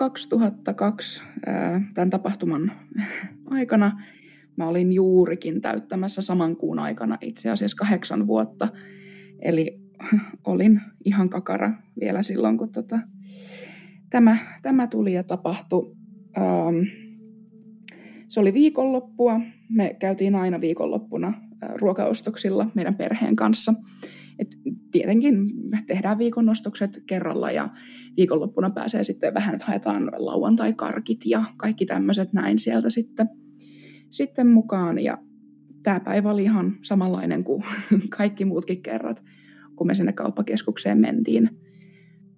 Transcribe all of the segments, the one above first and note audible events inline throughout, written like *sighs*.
2002 tämän tapahtuman aikana mä olin juurikin täyttämässä saman kuun aikana itse asiassa kahdeksan vuotta. Eli olin ihan kakara vielä silloin, kun tota, tämä, tämä tuli ja tapahtui. Ähm, se oli viikonloppua. Me käytiin aina viikonloppuna ruokaostoksilla meidän perheen kanssa. Et tietenkin tehdään viikonostokset kerralla ja viikonloppuna pääsee sitten vähän, että haetaan lauantai-karkit ja kaikki tämmöiset näin sieltä sitten, sitten mukaan. Ja tämä päivä oli ihan samanlainen kuin *laughs* kaikki muutkin kerrat, kun me sinne kauppakeskukseen mentiin,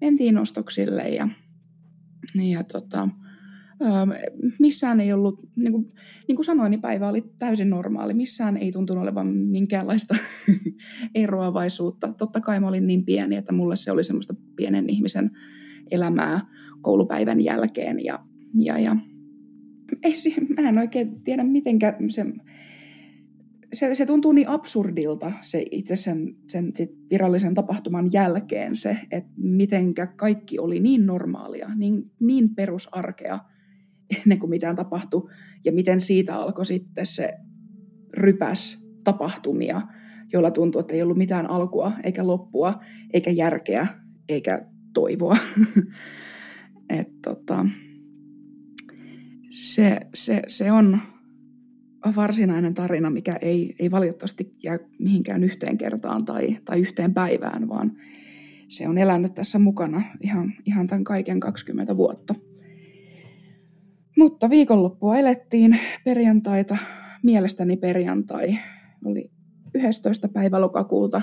mentiin ostoksille ja, ja tota, missään ei ollut, niin kuin, niin kuin sanoin, niin päivä oli täysin normaali. Missään ei tuntunut olevan minkäänlaista *laughs* eroavaisuutta. Totta kai mä olin niin pieni, että mulle se oli semmoista pienen ihmisen elämää koulupäivän jälkeen. Ja, ja, ja ei, mä en oikein tiedä, miten se, se, se tuntuu niin absurdilta se itse sen, sen sit virallisen tapahtuman jälkeen se, että mitenkä kaikki oli niin normaalia, niin, niin perusarkea ennen kuin mitään tapahtui ja miten siitä alkoi sitten se rypäs tapahtumia, jolla tuntui, että ei ollut mitään alkua eikä loppua eikä järkeä eikä toivoa. *laughs* Et tota, se, se, se on varsinainen tarina, mikä ei, ei valitettavasti jää mihinkään yhteen kertaan tai, tai yhteen päivään, vaan se on elänyt tässä mukana ihan, ihan tämän kaiken 20 vuotta. Mutta viikonloppua elettiin perjantaita, mielestäni perjantai oli 11. päivä lokakuuta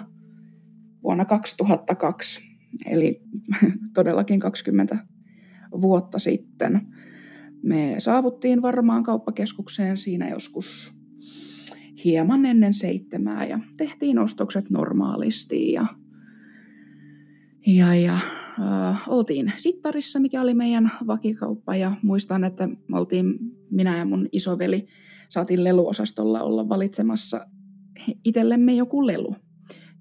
vuonna 2002 eli *laughs* todellakin 20 vuotta sitten. Me saavuttiin varmaan kauppakeskukseen siinä joskus hieman ennen seitsemää ja tehtiin ostokset normaalisti ja, ja, ja äh, oltiin Sittarissa, mikä oli meidän vakikauppa ja muistan, että me oltiin minä ja mun isoveli saatiin leluosastolla olla valitsemassa itsellemme joku lelu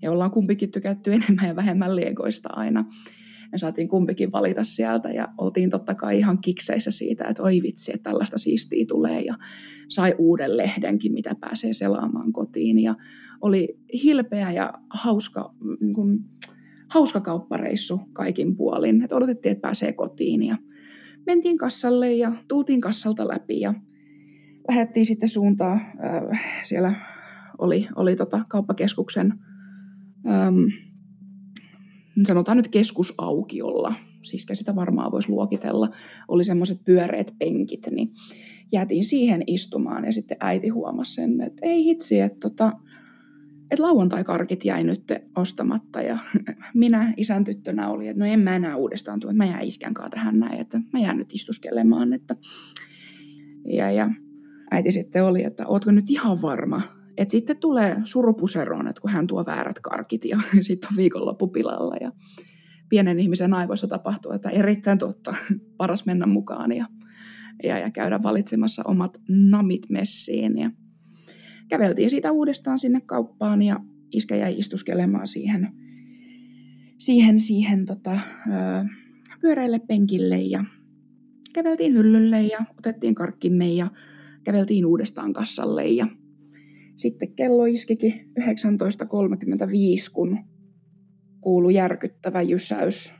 ja ollaan kumpikin tykätty enemmän ja vähemmän liegoista aina. Me saatiin kumpikin valita sieltä ja oltiin totta kai ihan kikseissä siitä, että oi vitsi, että tällaista siistiä tulee ja sai uuden lehdenkin, mitä pääsee selaamaan kotiin ja oli hilpeä ja hauska, niin kuin, hauska kauppareissu kaikin puolin. Et odotettiin, että pääsee kotiin ja mentiin kassalle ja tultiin kassalta läpi ja lähdettiin sitten suuntaan. Äh, siellä oli, oli tota kauppakeskuksen äm, sanotaan nyt keskusaukiolla, siis sitä varmaan voisi luokitella, oli semmoiset pyöreät penkit, niin jäätiin siihen istumaan ja sitten äiti huomasi sen, että ei hitsi, että tota, että lauantai-karkit jäi nyt ostamatta ja *laughs* minä isän tyttönä oli, että no en mä enää uudestaan tule, että mä jään iskän kanssa tähän näin, että mä jään nyt istuskelemaan. Että... Ja, ja äiti sitten oli, että ootko nyt ihan varma, et sitten tulee surupuseroon, että kun hän tuo väärät karkit ja *laughs* sitten on viikonloppupilalla ja pienen ihmisen aivoissa tapahtuu, että erittäin totta, *laughs* paras mennä mukaan ja, ja, ja käydä valitsemassa omat namit messiin. Ja käveltiin siitä uudestaan sinne kauppaan ja iskä jäi istuskelemaan siihen, siihen, siihen tota, pyöreille penkille ja käveltiin hyllylle ja otettiin karkkimme ja käveltiin uudestaan kassalle ja sitten kello iskikin 19.35, kun kuului järkyttävä jysäys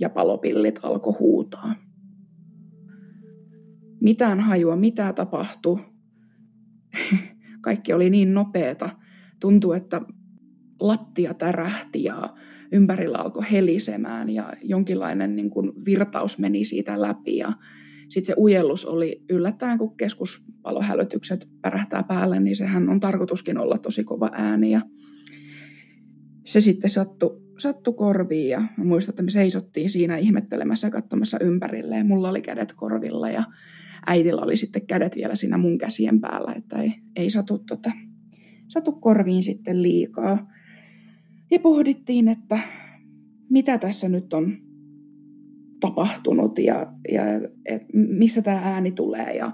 ja palopillit alkoi huutaa. mitään hajua, mitä tapahtui. *laughs* Kaikki oli niin nopeeta. Tuntui, että lattia tärähti ja ympärillä alkoi helisemään ja jonkinlainen niin kuin virtaus meni siitä läpi. Ja sitten se ujellus oli yllättäen, kun keskuspalohälytykset pärähtää päälle, niin sehän on tarkoituskin olla tosi kova ääni. Ja se sitten sattui sattu korviin ja muistan, että me seisottiin siinä ihmettelemässä ja katsomassa ympärille ja mulla oli kädet korvilla ja äitillä oli sitten kädet vielä siinä mun käsien päällä, että ei, ei satu, tota, satu korviin sitten liikaa. Ja pohdittiin, että mitä tässä nyt on tapahtunut ja, ja et missä tämä ääni tulee ja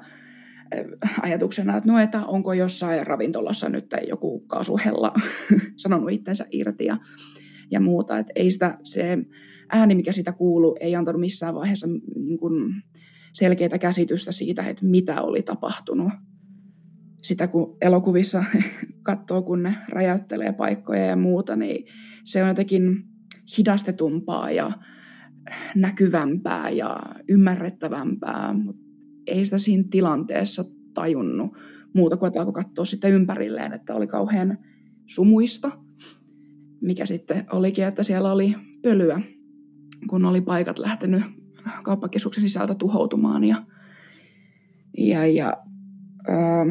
ajatuksena, että no, että onko jossain ravintolassa nyt joku kaasuhella *laughs* sanonut itsensä irti ja, ja muuta. Että ei sitä, se ääni, mikä sitä kuuluu, ei antanut missään vaiheessa niin kuin selkeää käsitystä siitä, että mitä oli tapahtunut. Sitä kun elokuvissa *laughs* katsoo, kun ne räjäyttelee paikkoja ja muuta, niin se on jotenkin hidastetumpaa ja näkyvämpää ja ymmärrettävämpää, mutta ei sitä siinä tilanteessa tajunnut muuta kuin, että alkoi katsoa sitten ympärilleen, että oli kauhean sumuista, mikä sitten olikin, että siellä oli pölyä, kun oli paikat lähtenyt kauppakeskuksen sisältä tuhoutumaan. Ja, ja, ja ähm,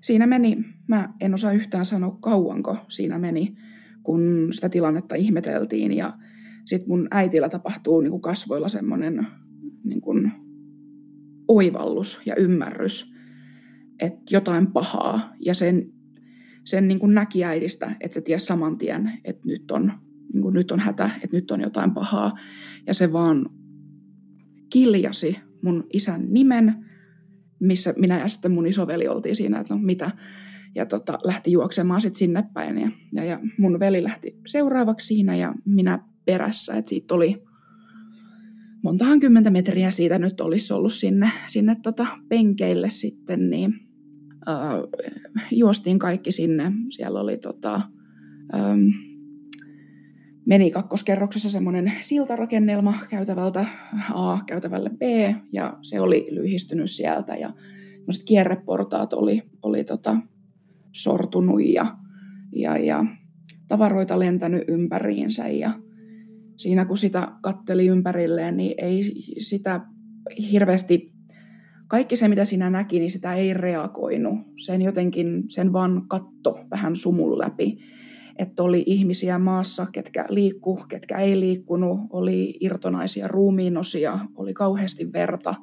siinä meni, mä en osaa yhtään sanoa kauanko siinä meni, kun sitä tilannetta ihmeteltiin ja sitten mun äitillä tapahtuu niin kuin kasvoilla semmoinen niin kuin oivallus ja ymmärrys, että jotain pahaa ja sen, sen niin kuin näki äidistä, että se tiesi saman tien, että nyt on, niin kuin nyt on hätä, että nyt on jotain pahaa ja se vaan kiljasi mun isän nimen, missä minä ja sitten mun isoveli oltiin siinä, että no mitä, ja tota, lähti juoksemaan sitten sinne päin. Ja, ja, ja mun veli lähti seuraavaksi siinä ja minä perässä, että siitä oli montahan kymmentä metriä siitä nyt olisi ollut sinne, sinne tota penkeille sitten, niin äh, juostiin kaikki sinne. Siellä oli tota, ähm, meni kakkoskerroksessa semmoinen siltarakennelma käytävältä A käytävälle B, ja se oli lyhistynyt sieltä, ja kierreportaat oli, oli tota, sortunut ja, ja, ja tavaroita lentänyt ympäriinsä, ja siinä kun sitä katteli ympärilleen, niin ei sitä hirveästi, kaikki se mitä siinä näki, niin sitä ei reagoinut. Sen jotenkin, sen vaan katto vähän sumun läpi. Että oli ihmisiä maassa, ketkä liikku, ketkä ei liikkunut, oli irtonaisia ruumiinosia, oli kauheasti verta,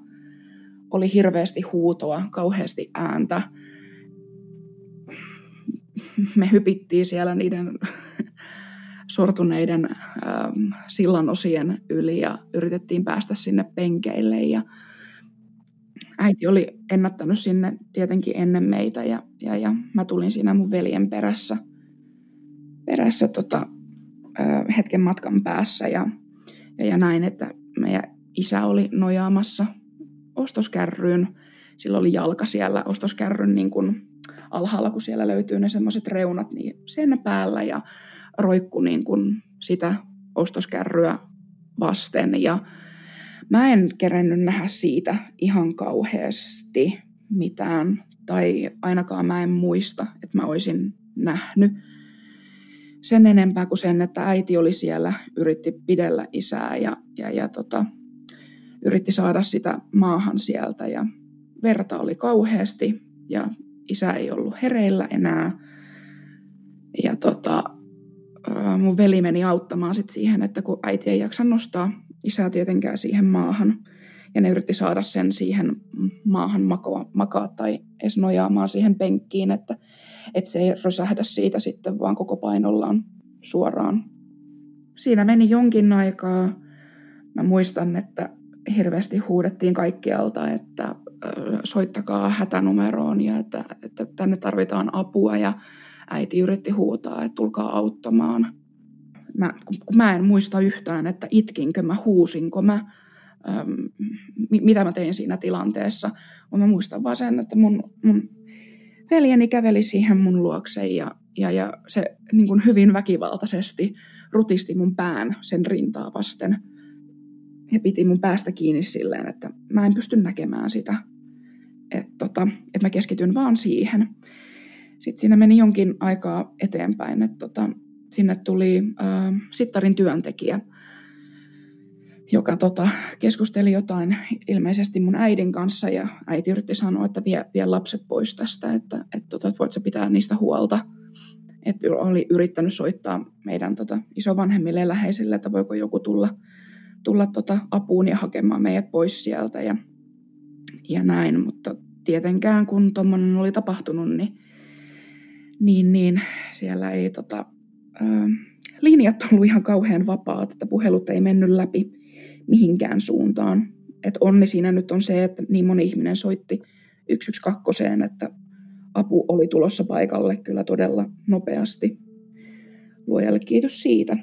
oli hirveästi huutoa, kauheasti ääntä. Me hypittiin siellä niiden sortuneiden ähm, sillanosien yli ja yritettiin päästä sinne penkeille ja äiti oli ennättänyt sinne tietenkin ennen meitä ja, ja, ja mä tulin siinä mun veljen perässä, perässä tota, äh, hetken matkan päässä ja, ja, ja näin, että meidän isä oli nojaamassa ostoskärryyn. Sillä oli jalka siellä ostoskärryn niin kuin alhaalla, kun siellä löytyy ne semmoiset reunat, niin sen päällä ja roikku niin kuin sitä ostoskärryä vasten. Ja mä en kerennyt nähdä siitä ihan kauheasti mitään, tai ainakaan mä en muista, että mä olisin nähnyt sen enempää kuin sen, että äiti oli siellä, yritti pidellä isää ja, ja, ja tota, yritti saada sitä maahan sieltä ja verta oli kauheasti ja isä ei ollut hereillä enää. Ja tota, mun veli meni auttamaan sit siihen, että kun äiti ei jaksa nostaa isää tietenkään siihen maahan, ja ne yritti saada sen siihen maahan makoa, makaa tai edes nojaamaan siihen penkkiin, että, että se ei rösähdä siitä sitten vaan koko painollaan suoraan. Siinä meni jonkin aikaa. Mä muistan, että hirveästi huudettiin kaikkialta, että soittakaa hätänumeroon ja että, että tänne tarvitaan apua ja äiti yritti huutaa, että tulkaa auttamaan. Mä, kun mä en muista yhtään, että itkinkö mä, huusinko mä, äm, mitä mä tein siinä tilanteessa. Mä muistan vaan sen, että mun, mun veljeni käveli siihen mun luokse ja, ja, ja se niin kuin hyvin väkivaltaisesti rutisti mun pään sen rintaa vasten. ja piti mun päästä kiinni silleen, että mä en pysty näkemään sitä. Että tota, et mä keskityn vaan siihen. Sitten siinä meni jonkin aikaa eteenpäin, että tota, sinne tuli äh, sittarin työntekijä, joka tota, keskusteli jotain ilmeisesti mun äidin kanssa ja äiti yritti sanoa, että vie, vie lapset pois tästä, että, että, tota, voit sä pitää niistä huolta. Että oli yrittänyt soittaa meidän tota, isovanhemmille ja läheisille, että voiko joku tulla, tulla tota, apuun ja hakemaan meidät pois sieltä ja, ja näin, mutta tietenkään kun tuommoinen oli tapahtunut, niin, niin, niin siellä ei tota, ö, linjat ollut ihan kauhean vapaat, että puhelut ei mennyt läpi mihinkään suuntaan. Et onni siinä nyt on se, että niin moni ihminen soitti 112, että apu oli tulossa paikalle kyllä todella nopeasti. Luojalle kiitos siitä.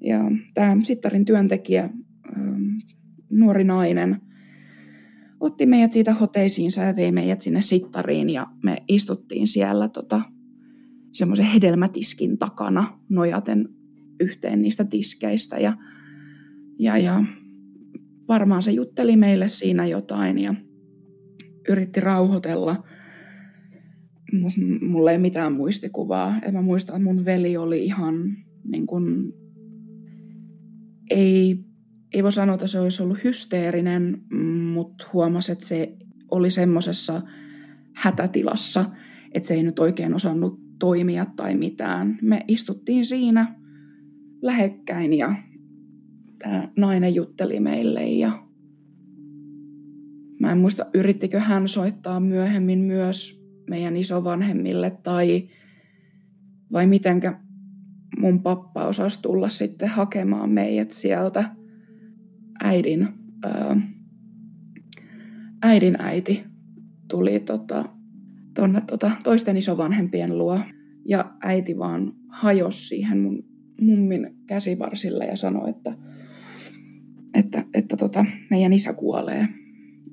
Ja tämä Sittarin työntekijä, nuori nainen, otti meidät siitä hoteisiinsa ja vei meidät sinne Sittariin ja me istuttiin siellä tota, semmoisen hedelmätiskin takana nojaten yhteen niistä tiskeistä ja ja, ja varmaan se jutteli meille siinä jotain ja yritti rauhoitella. Mulla ei mitään muistikuvaa. Et mä muistan, että mun veli oli ihan niin kun, ei, ei voi sanoa, että se olisi ollut hysteerinen, mutta huomasi, että se oli semmoisessa hätätilassa, että se ei nyt oikein osannut toimia tai mitään. Me istuttiin siinä lähekkäin ja tämä nainen jutteli meille ja mä en muista, yrittikö hän soittaa myöhemmin myös meidän isovanhemmille tai vai mitenkä mun pappa osasi tulla sitten hakemaan meidät sieltä äidin, ää, äidin äiti tuli tota, tonne tota, toisten isovanhempien luo. Ja äiti vaan hajosi siihen mun mummin käsivarsille ja sanoi, että että, että tota, meidän isä kuolee,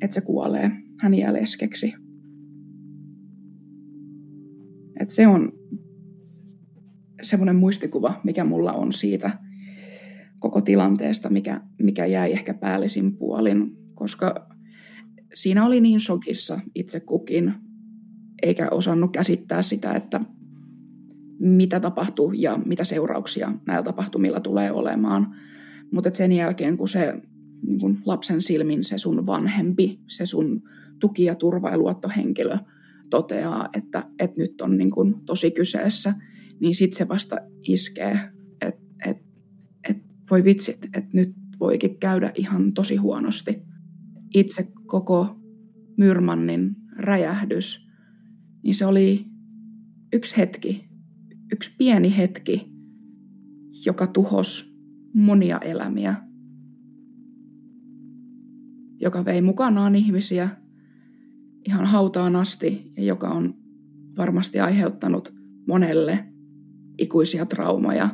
että se kuolee, hän jää leskeksi. että se on semmoinen muistikuva, mikä mulla on siitä koko tilanteesta, mikä, mikä jäi ehkä päällisin puolin, koska siinä oli niin shokissa itse kukin, eikä osannut käsittää sitä, että mitä tapahtuu ja mitä seurauksia näillä tapahtumilla tulee olemaan. Mutta sen jälkeen, kun se niin kun lapsen silmin se sun vanhempi, se sun tuki- ja turva- ja luottohenkilö toteaa, että, että nyt on niin kun tosi kyseessä, niin sitten se vasta iskee, että et, et voi vitsit, että nyt voikin käydä ihan tosi huonosti. Itse koko Myrmannin räjähdys, niin se oli yksi hetki, yksi pieni hetki, joka tuhos monia elämiä, joka vei mukanaan ihmisiä ihan hautaan asti ja joka on varmasti aiheuttanut monelle ikuisia traumaja,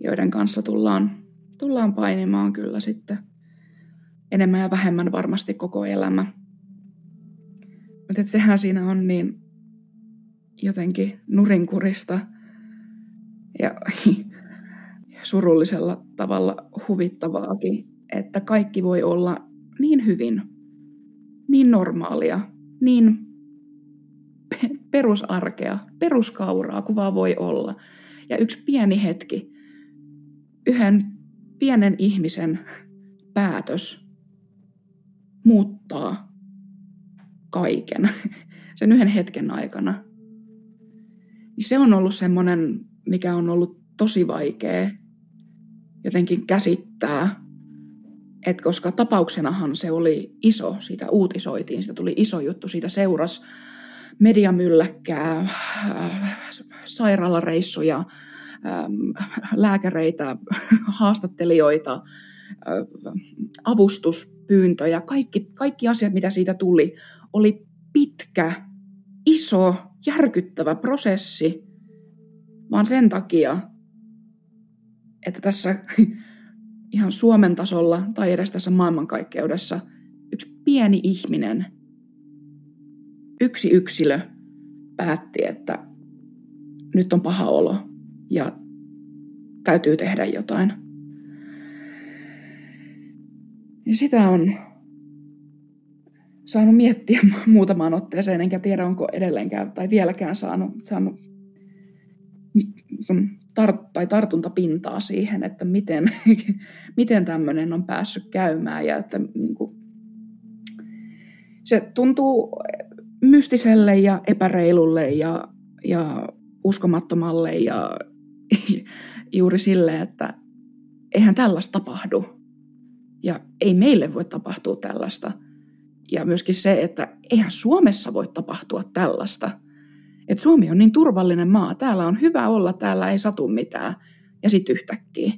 joiden kanssa tullaan, tullaan painimaan kyllä sitten enemmän ja vähemmän varmasti koko elämä. Mutta sehän siinä on niin jotenkin nurinkurista *laughs* ja surullisella tavalla huvittavaakin, että kaikki voi olla niin hyvin, niin normaalia, niin perusarkea, peruskauraa kuin vaan voi olla. Ja yksi pieni hetki, yhden pienen ihmisen päätös muuttaa kaiken *laughs* sen yhden hetken aikana. Niin se on ollut semmoinen, mikä on ollut tosi vaikea jotenkin käsittää, että koska tapauksenahan se oli iso, siitä uutisoitiin, siitä tuli iso juttu, siitä seurasi mediamylläkkää, äh, sairaalareissuja, ähm, lääkäreitä, haastattelijoita, äh, avustuspyyntöjä, kaikki, kaikki asiat, mitä siitä tuli, oli pitkä, iso, järkyttävä prosessi, vaan sen takia, että tässä *laughs* ihan Suomen tasolla tai edes tässä maailmankaikkeudessa yksi pieni ihminen, yksi yksilö päätti, että nyt on paha olo ja täytyy tehdä jotain. Ja sitä on saanut miettiä *laughs* muutamaan otteeseen, enkä tiedä onko edelleenkään tai vieläkään saanut, saanut tar- tai tartuntapintaa siihen, että miten, *laughs* miten tämmöinen on päässyt käymään ja että niin kuin, se tuntuu mystiselle ja epäreilulle ja, ja uskomattomalle ja *laughs* juuri sille, että eihän tällaista tapahdu. Ja ei meille voi tapahtua tällaista. Ja myöskin se, että eihän Suomessa voi tapahtua tällaista. Että Suomi on niin turvallinen maa, täällä on hyvä olla, täällä ei satu mitään. Ja sitten yhtäkkiä.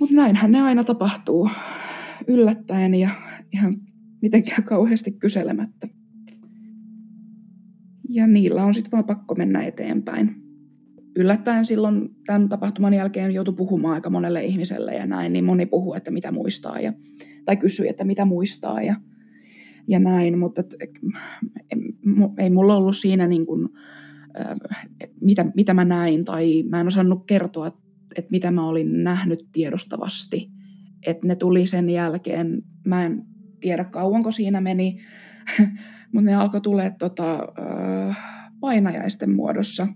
Mutta näinhän ne aina tapahtuu yllättäen ja ihan mitenkään kauheasti kyselemättä. Ja niillä on sitten vaan pakko mennä eteenpäin. Yllättäen silloin tämän tapahtuman jälkeen joutui puhumaan aika monelle ihmiselle ja näin, niin moni puhuu, että mitä muistaa, ja, tai kysyi, että mitä muistaa ja, ja näin, mutta et, ei mulla ollut siinä niin kuin, mitä, mitä mä näin, tai mä en osannut kertoa, että mitä mä olin nähnyt tiedostavasti. Että ne tuli sen jälkeen, mä en tiedä kauanko siinä meni, *laughs* mutta ne alkoi tulee tota, painajaisten muodossa.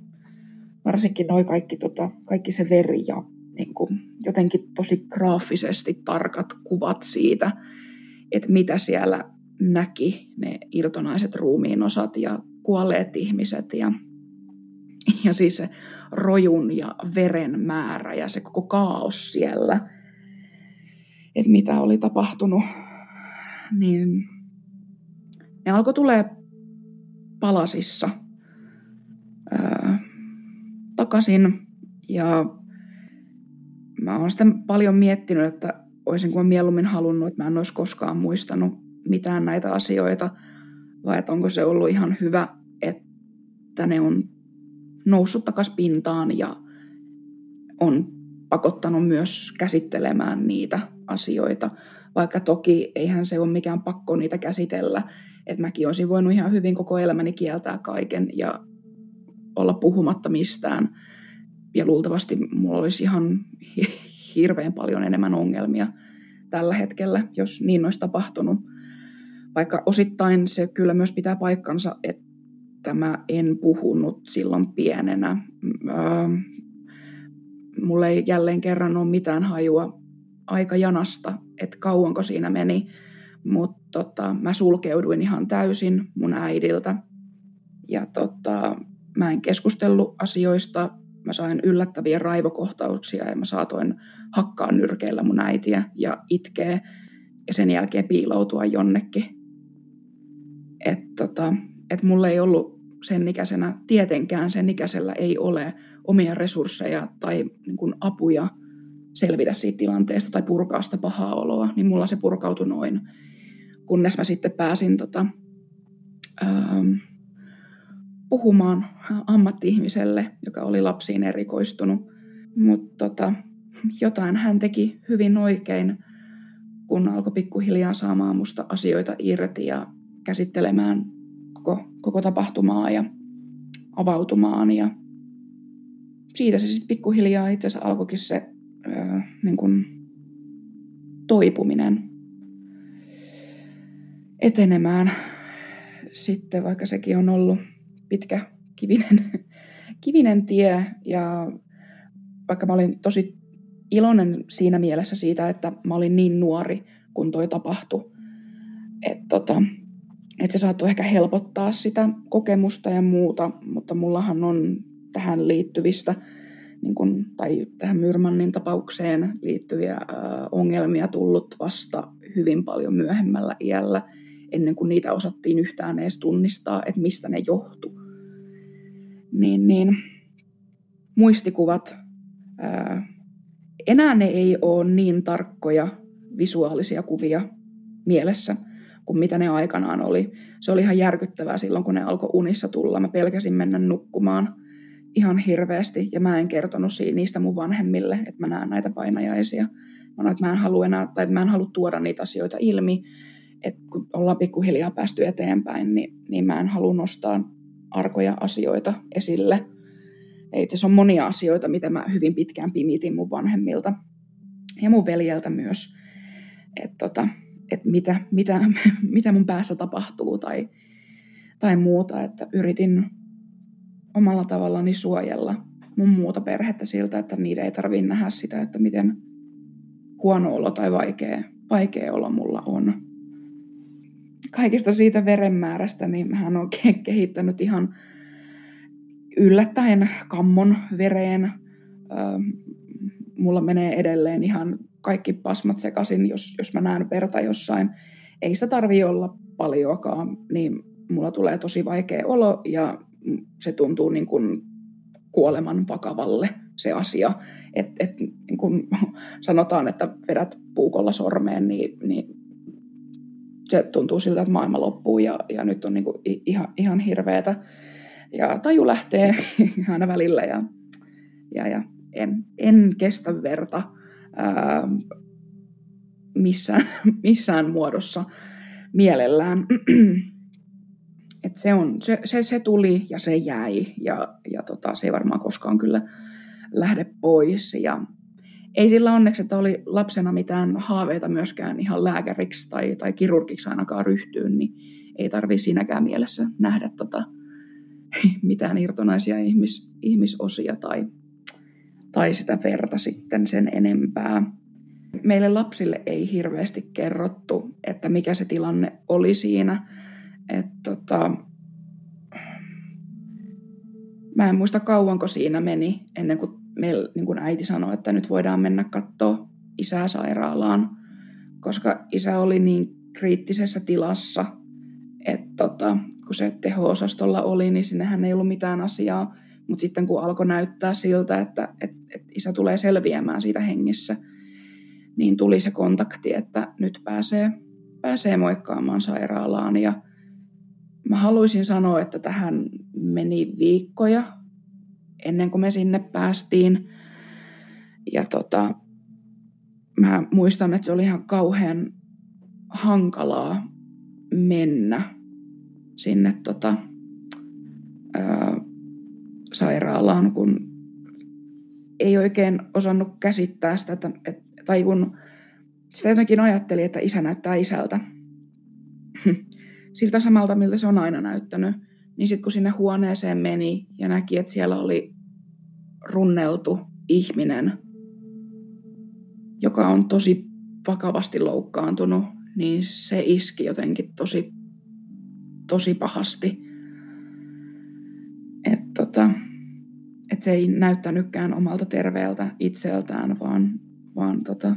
Varsinkin noi kaikki, tota, kaikki se veri ja niin kuin, jotenkin tosi graafisesti tarkat kuvat siitä, että mitä siellä näki ne irtonaiset ruumiin osat ja kuolleet ihmiset ja, ja siis se rojun ja veren määrä ja se koko kaos siellä, että mitä oli tapahtunut, niin ne alkoi tulee palasissa ää, takaisin ja mä oon sitten paljon miettinyt, että olisin kuin mieluummin halunnut, että mä en olisi koskaan muistanut mitään näitä asioita, vai että onko se ollut ihan hyvä, että ne on noussut takaisin pintaan ja on pakottanut myös käsittelemään niitä asioita, vaikka toki eihän se ole mikään pakko niitä käsitellä, että mäkin olisin voinut ihan hyvin koko elämäni kieltää kaiken ja olla puhumatta mistään. Ja luultavasti mulla olisi ihan hirveän paljon enemmän ongelmia tällä hetkellä, jos niin olisi tapahtunut. Vaikka osittain se kyllä myös pitää paikkansa, että mä en puhunut silloin pienenä. Mulla ei jälleen kerran ole mitään hajua aikajanasta, että kauanko siinä meni, mutta tota, mä sulkeuduin ihan täysin mun äidiltä. Ja tota, mä en keskustellut asioista, mä sain yllättäviä raivokohtauksia ja mä saatoin hakkaa nyrkeillä mun äitiä ja itkeä ja sen jälkeen piiloutua jonnekin. Että tota, et mulla ei ollut sen ikäisenä, tietenkään sen ikäisellä ei ole omia resursseja tai niin kuin apuja selvitä siitä tilanteesta tai purkaa sitä pahaa oloa, niin mulla se purkautui noin, kunnes mä sitten pääsin tota, ähm, puhumaan ammatti-ihmiselle, joka oli lapsiin erikoistunut. Mutta tota, jotain hän teki hyvin oikein, kun alkoi pikkuhiljaa saamaan musta asioita irti ja käsittelemään koko, koko tapahtumaa ja avautumaan. Ja siitä se sitten pikkuhiljaa itse asiassa alkoikin se öö, niin kun toipuminen etenemään sitten, vaikka sekin on ollut pitkä kivinen, *laughs* kivinen tie. Ja vaikka mä olin tosi iloinen siinä mielessä siitä, että mä olin niin nuori, kun toi tapahtui, että tota, et se saattoi ehkä helpottaa sitä kokemusta ja muuta, mutta mullahan on tähän liittyvistä niin kun, tai tähän Myrmannin tapaukseen liittyviä ongelmia tullut vasta hyvin paljon myöhemmällä iällä, ennen kuin niitä osattiin yhtään edes tunnistaa, että mistä ne johtuu niin, niin muistikuvat, ää, enää ne ei ole niin tarkkoja visuaalisia kuvia mielessä kuin mitä ne aikanaan oli. Se oli ihan järkyttävää silloin, kun ne alkoi unissa tulla. Mä pelkäsin mennä nukkumaan ihan hirveästi ja mä en kertonut niistä mun vanhemmille, että mä näen näitä painajaisia. Mä sanoin, että mä en halua enää, tai että mä en halua tuoda niitä asioita ilmi, että kun ollaan pikkuhiljaa päästy eteenpäin, niin, niin mä en halua nostaa arkoja asioita esille. Ei tässä on monia asioita, mitä mä hyvin pitkään pimitin mun vanhemmilta. ja mun veljeltä myös, että tota, et mitä, mitä, *laughs* mitä mun päässä tapahtuu tai, tai muuta, että yritin omalla tavallani suojella mun muuta perhettä siltä, että niiden ei tarvitse nähdä sitä, että miten huono olo tai vaikea, vaikea olo mulla on. Kaikista siitä verenmäärästä, niin hän on kehittänyt ihan yllättäen kammon vereen. Mulla menee edelleen ihan kaikki pasmat sekaisin, jos, jos mä näen verta jossain. Ei sitä tarvi olla paljoakaan, niin mulla tulee tosi vaikea olo ja se tuntuu niin kuin kuoleman vakavalle se asia. Et, et, niin kun sanotaan, että vedät puukolla sormeen, niin, niin se tuntuu siltä, että maailma loppuu ja, ja nyt on niin kuin ihan, ihan hirveetä. Ja taju lähtee *laughs* aina välillä ja, ja, ja en, en kestä verta ää, missään, *laughs* missään muodossa mielellään. *clears throat* Et se, on, se, se, se, tuli ja se jäi ja, ja tota, se ei varmaan koskaan kyllä lähde pois. Ja ei sillä onneksi, että oli lapsena mitään haaveita myöskään ihan lääkäriksi tai, tai kirurgiksi ainakaan ryhtyyn, niin ei tarvi siinäkään mielessä nähdä tota, *laughs* mitään irtonaisia ihmis, ihmisosia tai, tai sitä verta sitten sen enempää. Meille lapsille ei hirveästi kerrottu, että mikä se tilanne oli siinä et tota, mä en muista kauanko siinä meni ennen kuin, meillä, niin kuin äiti sanoi, että nyt voidaan mennä katsoa isää sairaalaan, koska isä oli niin kriittisessä tilassa, että tota, kun se teho-osastolla oli, niin sinnehän ei ollut mitään asiaa. Mutta sitten kun alkoi näyttää siltä, että, että, että isä tulee selviämään siitä hengissä, niin tuli se kontakti, että nyt pääsee, pääsee moikkaamaan sairaalaan. Ja Mä haluaisin sanoa, että tähän meni viikkoja ennen kuin me sinne päästiin. Ja tota, mä muistan, että se oli ihan kauhean hankalaa mennä sinne tota, ää, sairaalaan, kun ei oikein osannut käsittää sitä, että, et, tai kun sitä jotenkin ajatteli, että isä näyttää isältä *laughs* siltä samalta, miltä se on aina näyttänyt. Niin sitten kun sinne huoneeseen meni ja näki, että siellä oli runneltu ihminen, joka on tosi vakavasti loukkaantunut, niin se iski jotenkin tosi, tosi pahasti. Että tota, et se ei näyttänytkään omalta terveeltä itseltään, vaan, vaan tota,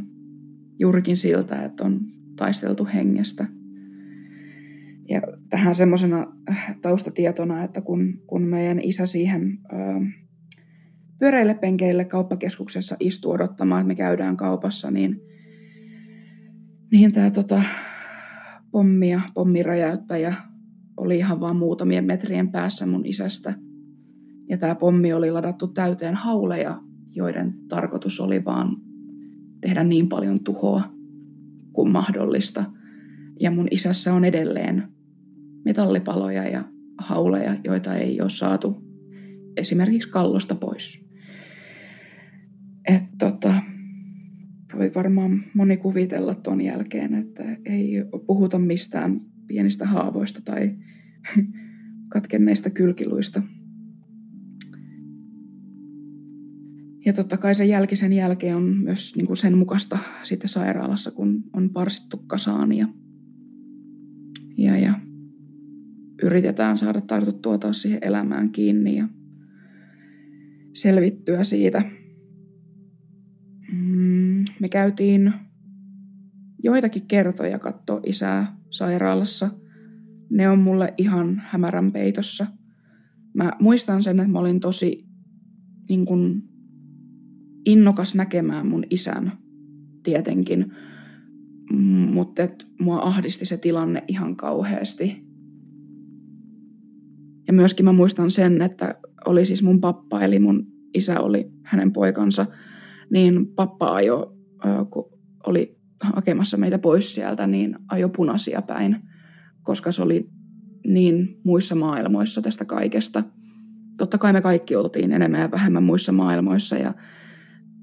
juurikin siltä, että on taisteltu hengestä – ja tähän semmoisena äh, taustatietona, että kun, kun meidän isä siihen ö, pyöreille penkeille kauppakeskuksessa istuu odottamaan, että me käydään kaupassa, niin, niin tämä tota, pommi ja pommiräjäyttäjä oli ihan vaan muutamien metrien päässä mun isästä. Ja tämä pommi oli ladattu täyteen hauleja, joiden tarkoitus oli vaan tehdä niin paljon tuhoa kuin mahdollista. Ja mun isässä on edelleen metallipaloja ja hauleja, joita ei ole saatu esimerkiksi kallosta pois. Et tota, voi varmaan moni kuvitella ton jälkeen, että ei puhuta mistään pienistä haavoista tai *laughs* katkenneista kylkiluista. Ja totta kai sen jälkisen jälkeen on myös niin kuin sen mukaista sitten sairaalassa, kun on parsittu kasaan ja, ja, ja yritetään saada tartuttua taas siihen elämään kiinni ja selvittyä siitä. Mm, me käytiin joitakin kertoja katsoa isää sairaalassa. Ne on mulle ihan hämärän peitossa. Mä muistan sen, että mä olin tosi niin kun, innokas näkemään mun isän tietenkin, mutta mua ahdisti se tilanne ihan kauheasti. Ja myöskin mä muistan sen, että oli siis mun pappa, eli mun isä oli hänen poikansa, niin pappa ajo, kun oli hakemassa meitä pois sieltä, niin ajo punaisia päin, koska se oli niin muissa maailmoissa tästä kaikesta. Totta kai me kaikki oltiin enemmän ja vähemmän muissa maailmoissa ja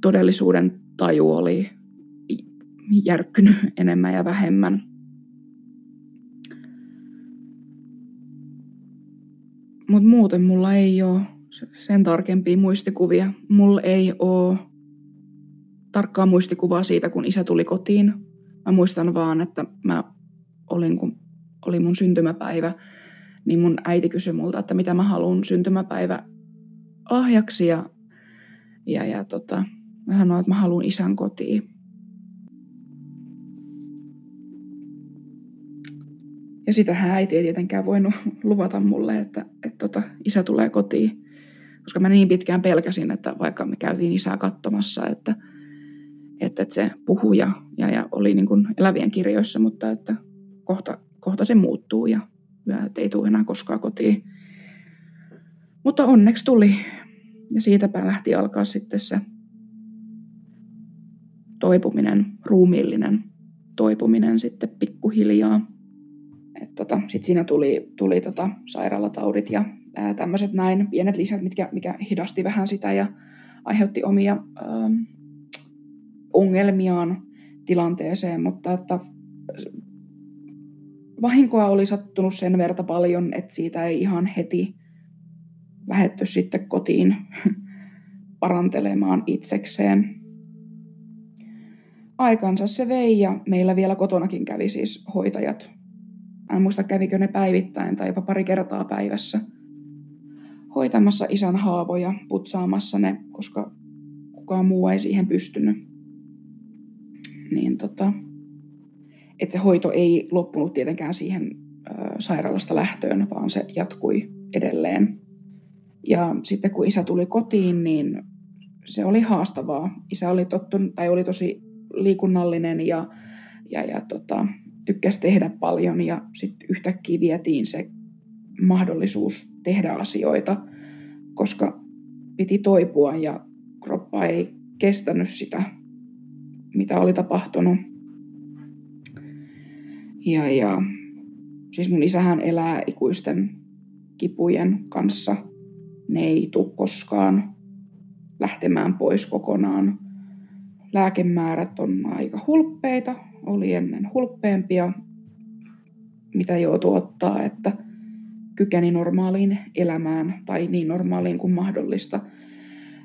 todellisuuden taju oli järkkynyt enemmän ja vähemmän. Mutta muuten mulla ei ole sen tarkempia muistikuvia. Mulla ei ole tarkkaa muistikuvaa siitä, kun isä tuli kotiin. Mä muistan vaan, että mä olin, kun oli mun syntymäpäivä, niin mun äiti kysyi multa, että mitä mä haluan syntymäpäivä lahjaksi ja, ja, ja tota, mä sanoin, että mä haluan isän kotiin. Ja sitähän äiti ei tietenkään voinut *laughs* luvata mulle, että, että tota, isä tulee kotiin. Koska mä niin pitkään pelkäsin, että vaikka me käytiin isää katsomassa, että, että, että se puhuja ja, ja oli niin kuin elävien kirjoissa, mutta että kohta, kohta se muuttuu ja, ja että ei tule enää koskaan kotiin. Mutta onneksi tuli. Ja siitäpä lähti alkaa sitten se toipuminen, ruumiillinen toipuminen sitten pikkuhiljaa. Tota, sitten siinä tuli, tuli tota sairaalataudit ja tämmöiset näin pienet lisät, mitkä, mikä hidasti vähän sitä ja aiheutti omia ää, ongelmiaan tilanteeseen, mutta että vahinkoa oli sattunut sen verta paljon, että siitä ei ihan heti lähetty sitten kotiin *laughs* parantelemaan itsekseen. Aikansa se vei ja meillä vielä kotonakin kävi siis hoitajat. En muista kävikö ne päivittäin tai jopa pari kertaa päivässä hoitamassa isän haavoja, putsaamassa ne, koska kukaan muu ei siihen pystynyt. Niin tota, että se hoito ei loppunut tietenkään siihen ö, sairaalasta lähtöön, vaan se jatkui edelleen. Ja sitten kun isä tuli kotiin, niin se oli haastavaa. Isä oli, tottunut, tai oli tosi liikunnallinen ja, ja, ja tota, tykkäsi tehdä paljon ja sitten yhtäkkiä vietiin se mahdollisuus tehdä asioita, koska piti toipua ja kroppa ei kestänyt sitä, mitä oli tapahtunut. Ja, ja siis mun isähän elää ikuisten kipujen kanssa. Ne ei tule koskaan lähtemään pois kokonaan. Lääkemäärät on aika hulppeita, oli ennen hulppeempia, mitä joutuu ottaa, että kykeni normaaliin elämään tai niin normaaliin kuin mahdollista.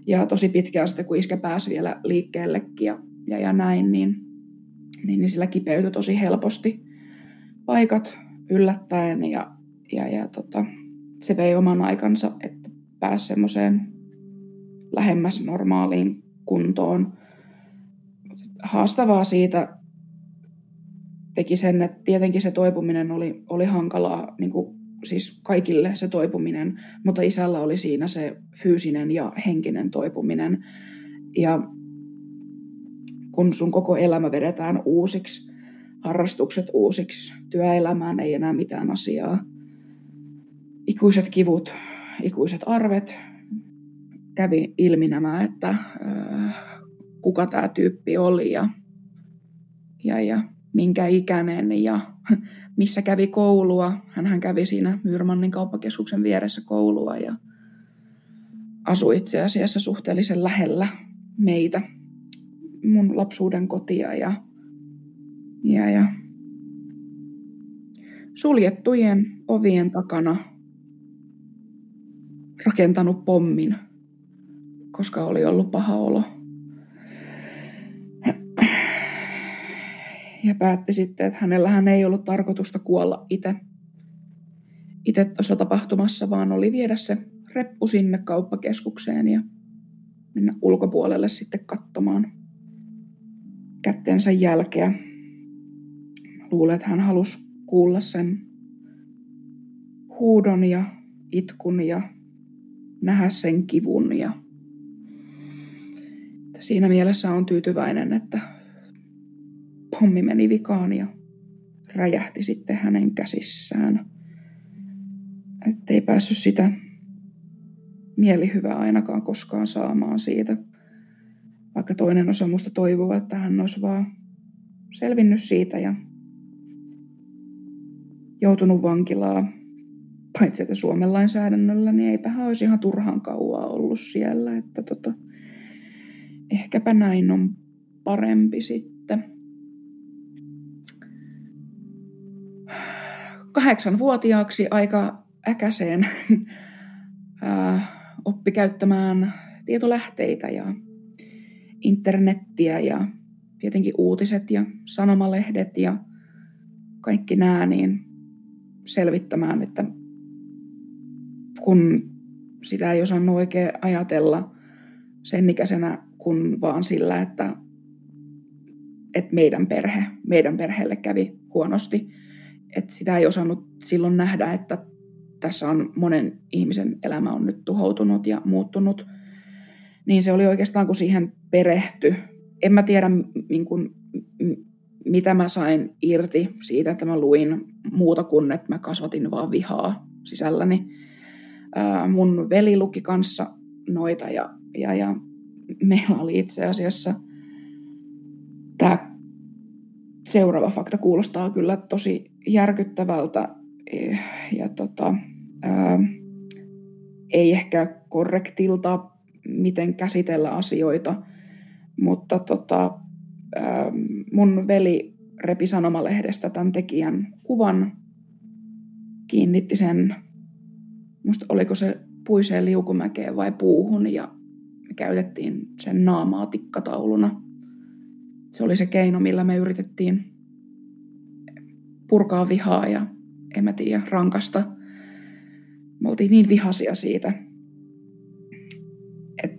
Ja tosi pitkään sitten, kun iskä pääsi vielä liikkeellekin ja, ja, ja näin, niin, niin, niin sillä kipeytyi tosi helposti paikat yllättäen ja, ja, ja tota, se vei oman aikansa, että pääsi semmoiseen lähemmäs normaaliin kuntoon. Haastavaa siitä teki sen, että tietenkin se toipuminen oli, oli hankalaa niin kuin, siis kaikille se toipuminen, mutta isällä oli siinä se fyysinen ja henkinen toipuminen. Ja kun sun koko elämä vedetään uusiksi, harrastukset uusiksi, työelämään ei enää mitään asiaa, ikuiset kivut, ikuiset arvet, kävi ilmi nämä, että äh, kuka tämä tyyppi oli ja, ja, ja minkä ikäinen ja *laughs* missä kävi koulua. hän kävi siinä Myyrmannin kauppakeskuksen vieressä koulua ja asui itse asiassa suhteellisen lähellä meitä, mun lapsuuden kotia ja, ja, ja suljettujen ovien takana rakentanut pommin, koska oli ollut paha olo. Ja päätti sitten, että hänellähän ei ollut tarkoitusta kuolla itse itse tuossa tapahtumassa, vaan oli viedä se reppu sinne kauppakeskukseen ja mennä ulkopuolelle sitten katsomaan kättensä jälkeä. Luulen, että hän halusi kuulla sen huudon ja itkun ja nähdä sen kivun. Ja siinä mielessä on tyytyväinen, että pommi meni vikaan ja räjähti sitten hänen käsissään. Ettei päässyt sitä mielihyvää ainakaan koskaan saamaan siitä. Vaikka toinen osa musta toivoo, että hän olisi vaan selvinnyt siitä ja joutunut vankilaa. Paitsi että Suomen lainsäädännöllä, niin eipä hän olisi ihan turhaan kauaa ollut siellä. Että tota, ehkäpä näin on parempi sitten. Kahdeksanvuotiaaksi aika äkäseen *laughs* oppi käyttämään tietolähteitä ja internettiä ja tietenkin uutiset ja sanomalehdet ja kaikki nämä, niin selvittämään, että kun sitä ei osannut oikein ajatella sen ikäisenä, kun vaan sillä, että, että meidän perhe, meidän perheelle kävi huonosti. Että sitä ei osannut silloin nähdä, että tässä on monen ihmisen elämä on nyt tuhoutunut ja muuttunut. Niin se oli oikeastaan, kun siihen perehty. En mä tiedä, niin kun, mitä mä sain irti siitä, että mä luin muuta kuin, että mä kasvatin vaan vihaa sisälläni. Mun veli luki kanssa noita ja, ja, ja meillä oli itse asiassa seuraava fakta kuulostaa kyllä tosi järkyttävältä ja tota, ää, ei ehkä korrektilta, miten käsitellä asioita, mutta tota, ää, mun veli repi sanomalehdestä tämän tekijän kuvan, kiinnitti sen, musta oliko se puiseen liukumäkeen vai puuhun ja me käytettiin sen naamaa tikkatauluna. Se oli se keino, millä me yritettiin purkaa vihaa ja en mä tiedä, rankasta. Me oltiin niin vihasia siitä, että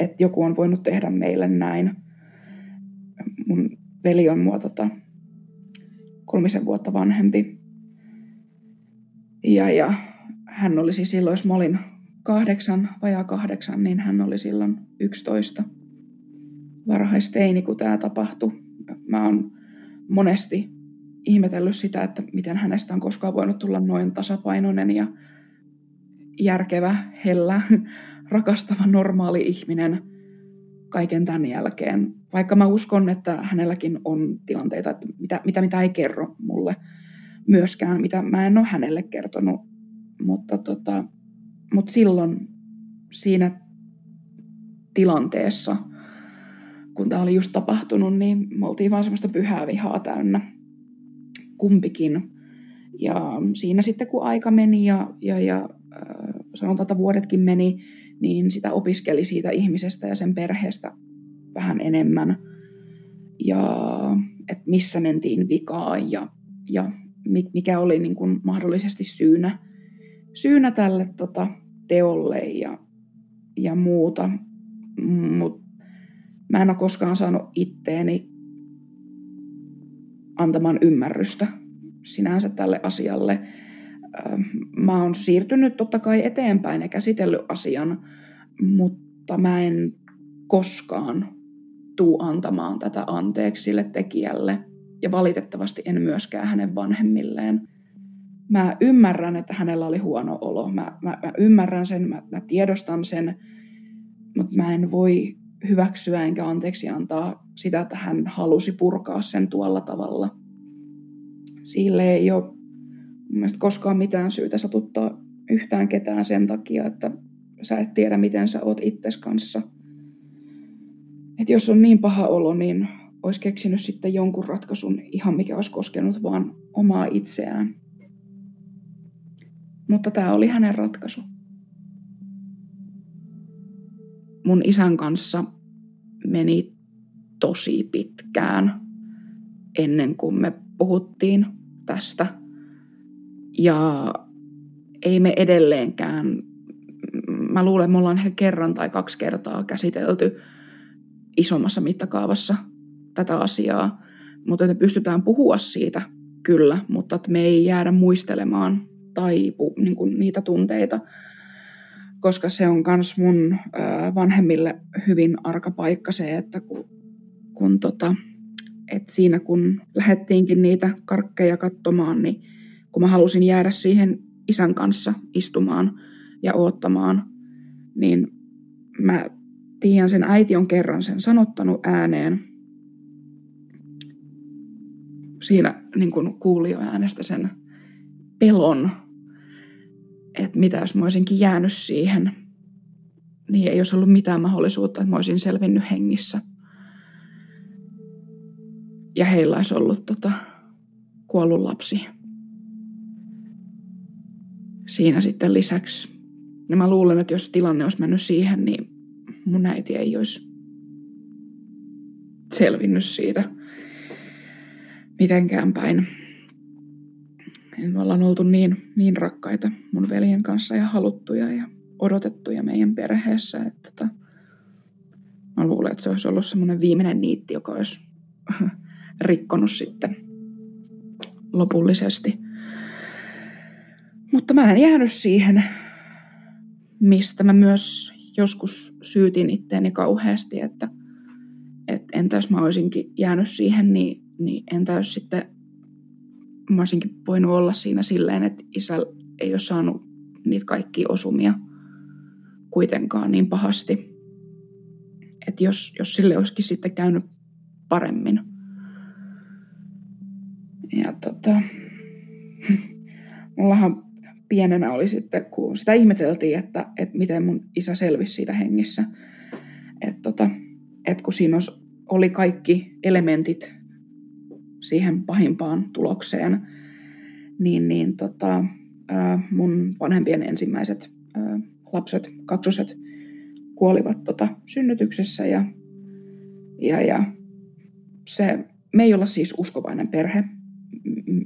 et joku on voinut tehdä meille näin. Mun veli on mua tota, kolmisen vuotta vanhempi. Ja, ja hän olisi silloin, jos mä olin kahdeksan, vajaa kahdeksan, niin hän oli silloin yksitoista varhaisteini, kun tämä tapahtui. Mä oon monesti ihmetellyt sitä, että miten hänestä on koskaan voinut tulla noin tasapainoinen ja järkevä, hellä, rakastava, normaali ihminen kaiken tämän jälkeen. Vaikka mä uskon, että hänelläkin on tilanteita, että mitä, mitä, mitä ei kerro mulle myöskään, mitä mä en ole hänelle kertonut. Mutta, tota, mutta silloin siinä tilanteessa, kun tämä oli just tapahtunut, niin me oltiin vaan semmoista pyhää vihaa täynnä kumpikin. Ja siinä sitten kun aika meni ja, ja, ja äh, sanotaan, että vuodetkin meni, niin sitä opiskeli siitä ihmisestä ja sen perheestä vähän enemmän. Ja että missä mentiin vikaan ja, ja mikä oli niin kuin mahdollisesti syynä, syynä tälle tota, teolle ja, ja muuta. Mutta mä en ole koskaan saanut itteeni antamaan ymmärrystä sinänsä tälle asialle. Mä oon siirtynyt totta kai eteenpäin ja käsitellyt asian, mutta mä en koskaan tuu antamaan tätä anteeksi sille tekijälle ja valitettavasti en myöskään hänen vanhemmilleen. Mä ymmärrän, että hänellä oli huono olo. Mä, mä, mä ymmärrän sen, mä, mä tiedostan sen, mutta mä en voi hyväksyä enkä anteeksi antaa sitä, että hän halusi purkaa sen tuolla tavalla. Sille ei ole mielestäni koskaan mitään syytä satuttaa yhtään ketään sen takia, että sä et tiedä, miten sä oot itses kanssa. Et jos on niin paha olo, niin olisi keksinyt sitten jonkun ratkaisun ihan mikä olisi koskenut vaan omaa itseään. Mutta tämä oli hänen ratkaisu. Mun isän kanssa meni tosi pitkään ennen kuin me puhuttiin tästä. Ja ei me edelleenkään, mä luulen, me ollaan ehkä kerran tai kaksi kertaa käsitelty isommassa mittakaavassa tätä asiaa, mutta me pystytään puhua siitä kyllä, mutta että me ei jäädä muistelemaan tai niin kuin niitä tunteita, koska se on myös mun vanhemmille hyvin arka paikka se, että kun, kun tota, et siinä kun lähettiinkin niitä karkkeja katsomaan, niin kun mä halusin jäädä siihen isän kanssa istumaan ja oottamaan, niin mä tiedän sen äiti on kerran sen sanottanut ääneen. Siinä niin kun jo äänestä sen pelon, että mitä jos mä olisinkin jäänyt siihen, niin ei olisi ollut mitään mahdollisuutta, että mä olisin selvinnyt hengissä. Ja heillä olisi ollut tota, kuollut lapsi siinä sitten lisäksi. Ja mä luulen, että jos tilanne olisi mennyt siihen, niin mun äiti ei olisi selvinnyt siitä mitenkään päin. Me ollaan oltu niin, niin rakkaita mun veljen kanssa ja haluttuja ja odotettuja meidän perheessä, että tota, mä luulen, että se olisi ollut semmoinen viimeinen niitti, joka olisi *laughs* rikkonut sitten lopullisesti. Mutta mä en jäänyt siihen, mistä mä myös joskus syytin itteeni kauheasti, että, että entä jos mä olisinkin jäänyt siihen, niin, niin entä jos sitten mä olisinkin voinut olla siinä silleen, että isä ei ole saanut niitä kaikkia osumia kuitenkaan niin pahasti. Että jos, jos sille olisikin sitten käynyt paremmin. Ja tota, *laughs* mullahan pienenä oli sitten, kun sitä ihmeteltiin, että, että miten mun isä selvisi siitä hengissä. Että tota, että kun siinä oli kaikki elementit siihen pahimpaan tulokseen, niin, niin tota, mun vanhempien ensimmäiset lapset, kaksoset, kuolivat tota synnytyksessä ja, ja, ja se, me ei olla siis uskovainen perhe